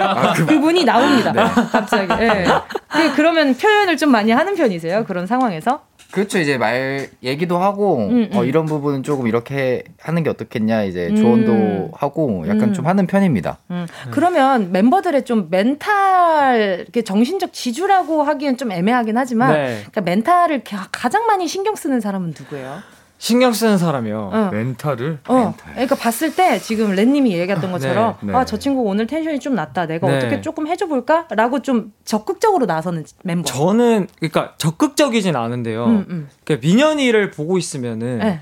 아, 그 부분이 나옵니다. 네. 갑자기. 네. 그, 그러면 표현을 좀 많이 하는 편이세요? 그런 상황에서? 그렇죠. 이제 말 얘기도 하고 음, 음. 어, 이런 부분은 조금 이렇게 하는 게 어떻겠냐 이제 음. 조언도 하고 약간 좀 음. 하는 편입니다. 음. 그러면 멤버들의 좀 멘탈 정신적 지주라고 하기엔 좀 애매하긴 하지만 네. 그러니까 멘탈을 가장 많이 신경 쓰는 사람은 누구예요? 신경 쓰는 사람이요. 어. 멘탈을? 어. 멘탈. 그러니까 봤을 때 지금 렌님이 얘기했던 것처럼 네, 네. 아저 친구 오늘 텐션이 좀 낮다. 내가 네. 어떻게 조금 해줘 볼까?라고 좀 적극적으로 나서는 멤버. 저는 그러니까 적극적이진 않은데요. 음, 음. 그러니까 민현이를 보고 있으면은 네.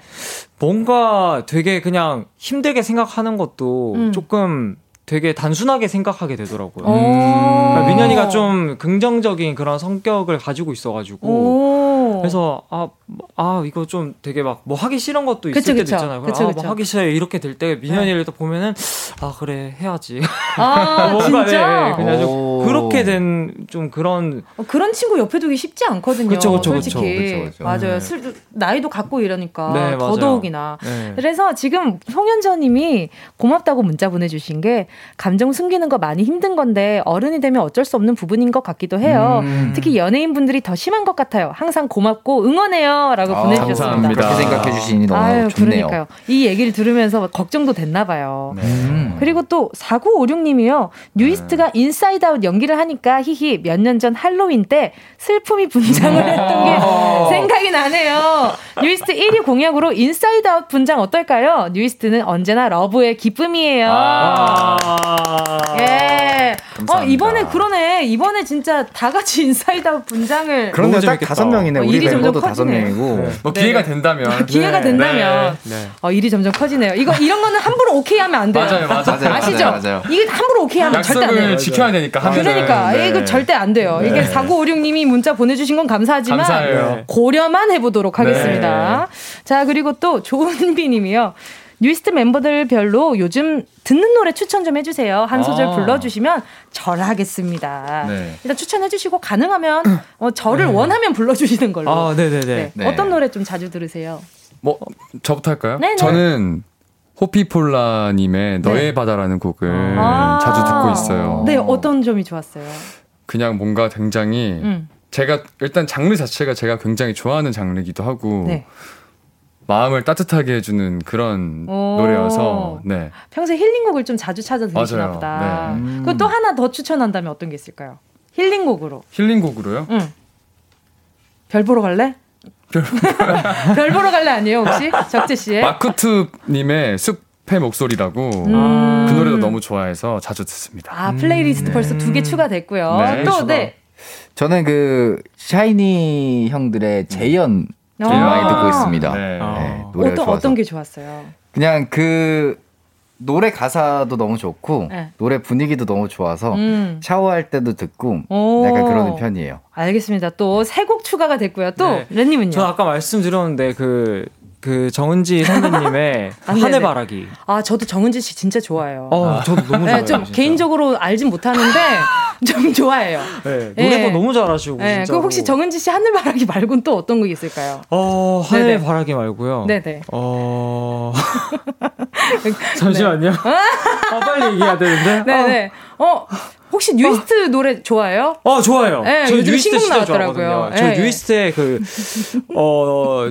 뭔가 되게 그냥 힘들게 생각하는 것도 음. 조금 되게 단순하게 생각하게 되더라고요. 그러니까 민현이가 좀 긍정적인 그런 성격을 가지고 있어가지고 그래서 아, 아 이거 좀 되게 막 뭐 하기 싫은 것도 있을 그쵸, 때도 그쵸. 있잖아요. 그쵸, 아, 뭐 하기 싫어 이렇게 될 때 민현이를 또 보면은 아 그래 해야지. 아 뭔가 진짜? 네, 그냥 좀 그렇게 된 좀 그런 어, 그런 친구 옆에 두기 쉽지 않거든요. 그쵸, 그쵸, 솔직히 그쵸, 맞아요. 네. 나이도 갖고 이러니까 네, 더더욱이나. 네. 그래서 지금 송현저님이 고맙다고 문자 보내주신 게 감정 숨기는 거 많이 힘든 건데 어른이 되면 어쩔 수 없는 부분인 것 같기도 해요. 음. 특히 연예인 분들이 더 심한 것 같아요. 항상 고맙 고맙고 응원해요라고 아, 보내주셨습니다. 감사합니다. 그렇게 생각해 주시니 너무 아유, 좋네요. 그러니까요. 이 얘기를 들으면서 걱정도 됐나 봐요. 네. 음. 그리고 또 4956님이요. 뉴이스트가 네. Inside Out 연기를 하니까 히히 몇 년 전 할로윈 때 슬픔이 분장을 했던 게 생각이 나네요. 뉴이스트 1위 공약으로 Inside Out 분장 어떨까요? 뉴이스트는 언제나 러브의 기쁨이에요. 아~ 예. 어, 이번에 그러네. 이번에 진짜 다 같이 Inside Out 분장을. 그런데 딱 다섯 명이네. 어, 우리 멤버도 다섯 명이고. 네. 뭐 기회가 네. 된다면. 기회가 네. 된다면. 네. 어, 일이 점점 커지네요. 이거 이런 거는 함부로 오케이 하면 안 돼요. 맞아요, 맞아요. 아시죠? 맞아요. 이게 함부로 오케이 하면 절대 안 돼요. 지켜야 되니까. 하면은. 그러니까 네. 이거 절대 안 돼요. 이게 4956님이 문자 보내주신 건 감사하지만 감사해요. 고려만 해보도록 하겠습니다. 자 그리고 또 조은비님이요. 뉴이스트 멤버들별로 요즘 듣는 노래 추천 좀 해주세요. 한 소절 아. 불러주시면 절하겠습니다. 네. 일단 추천해주시고 가능하면 어, 저를 네. 원하면 불러주시는 걸로. 아, 네네네. 네. 네. 어떤 노래 좀 자주 들으세요? 뭐 저부터 할까요? 네네. 저는 호피폴라님의 너의 네. 바다라는 곡을 아. 자주 듣고 있어요. 네, 어떤 점이 좋았어요? 그냥 뭔가 굉장히 음. 제가 일단 장르 자체가 제가 굉장히 좋아하는 장르기도 하고 네. 마음을 따뜻하게 해주는 그런 노래여서 네. 평소에 힐링곡을 좀 자주 찾아 들으시나 보다. 네. 음. 그또 하나 더 추천한다면 어떤 게 있을까요? 힐링곡으로. 힐링곡으로요? 응. 별 보러 갈래? 별 보러 갈래 아니에요 혹시 적재 씨의? 마크툽님의 숲의 목소리라고 음. 그 노래도 너무 좋아해서 자주 듣습니다. 아 플레이리스트 음. 벌써 두 개 추가됐고요. 네. 또 네. 저는 그 샤이니 형들의 재연 아. 많이 듣고 있습니다. 네. 네, 노래가 어떤, 어떤 게 좋았어요? 그냥 그 노래 가사도 너무 좋고 네. 노래 분위기도 너무 좋아서 음. 샤워할 때도 듣고 오. 약간 그러는 편이에요. 알겠습니다. 또 세 곡 추가가 됐고요. 또 네. 렌님은요? 저 아까 말씀드렸는데 그 그 정은지 선배님의 하늘 바라기. 아 저도 정은지 씨 진짜 좋아해요. 어, 아. 저도 너무 좋아해요. 네, 좀 진짜. 개인적으로 알진 못하는데 좀 좋아해요. 네, 노래도 네. 너무 잘하시고. 네, 그 혹시 정은지 씨 하늘 바라기 말고는 또 어떤 곡 있을까요? 어 하늘바라기 말고요. 네네. 어 잠시만요. 네. 아 빨리 얘기해야 되는데. 네네. 어. 혹시 뉴이스트 어. 노래 좋아해요? 어, 좋아요. 네, 저 뉴이스트 신곡 나왔더라고요. 네. 저 뉴이스트의 그, 어,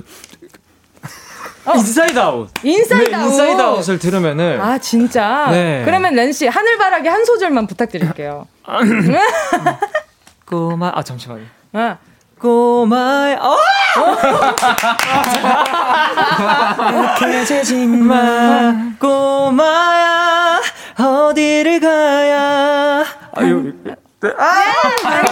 어. Inside Out. Inside 네, Out. Inside Out을 들으면은 아 진짜. 네. 그러면 렌씨 하늘바라기 한 소절만 부탁드릴게요. 꼬마 아 잠시만요. 아. 꼬마의 어! 이렇게 마 꼬마야 어디를 가야 아유 아,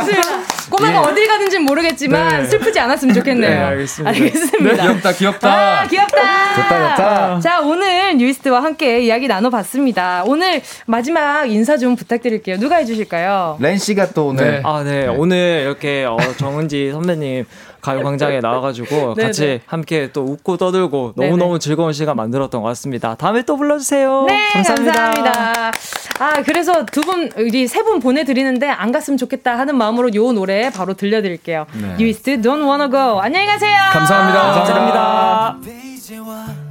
네, 꼬마가 예. 어딜 가는지 모르겠지만 네. 슬프지 않았으면 좋겠네요. 네, 알겠습니다. 알겠습니다. 네, 귀엽다, 귀엽다. 아, 귀엽다. 좋다, 좋다. 자, 오늘 뉴이스트와 함께 이야기 나눠봤습니다. 오늘 마지막 인사 좀 부탁드릴게요. 누가 해주실까요? 렌 씨가 또 오늘. 네. 아, 네. 오늘 이렇게 어, 정은지 선배님 가요광장에 나와가지고 네, 같이 네. 함께 또 웃고 떠들고 네, 너무너무 즐거운 시간 만들었던 것 같습니다. 다음에 또 불러주세요. 네, 감사합니다. 감사합니다. 아, 그래서 두 분, 우리 세 분 보내드리는데 안 갔으면 좋겠다 하는 마음으로 요 노래 바로 들려드릴게요. 네. 유이스트 Don't Wanna Go. 안녕히 가세요. 감사합니다. 감사합니다. 감사합니다.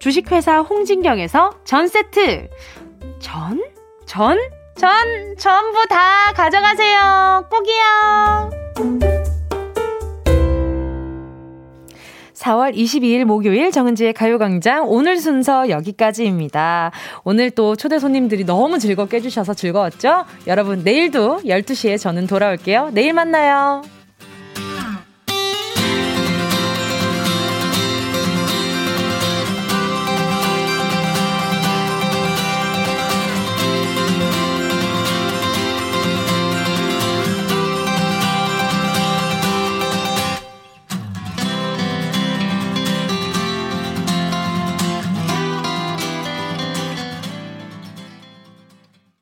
주식회사 홍진경에서 전 세트 전? 전? 전 전부 다 가져가세요 꼭이요 4월 22일 목요일 정은지의 가요광장 오늘 순서 여기까지입니다. 오늘 또 초대 손님들이 너무 즐겁게 해주셔서 즐거웠죠? 여러분 내일도 12시에 저는 돌아올게요. 내일 만나요.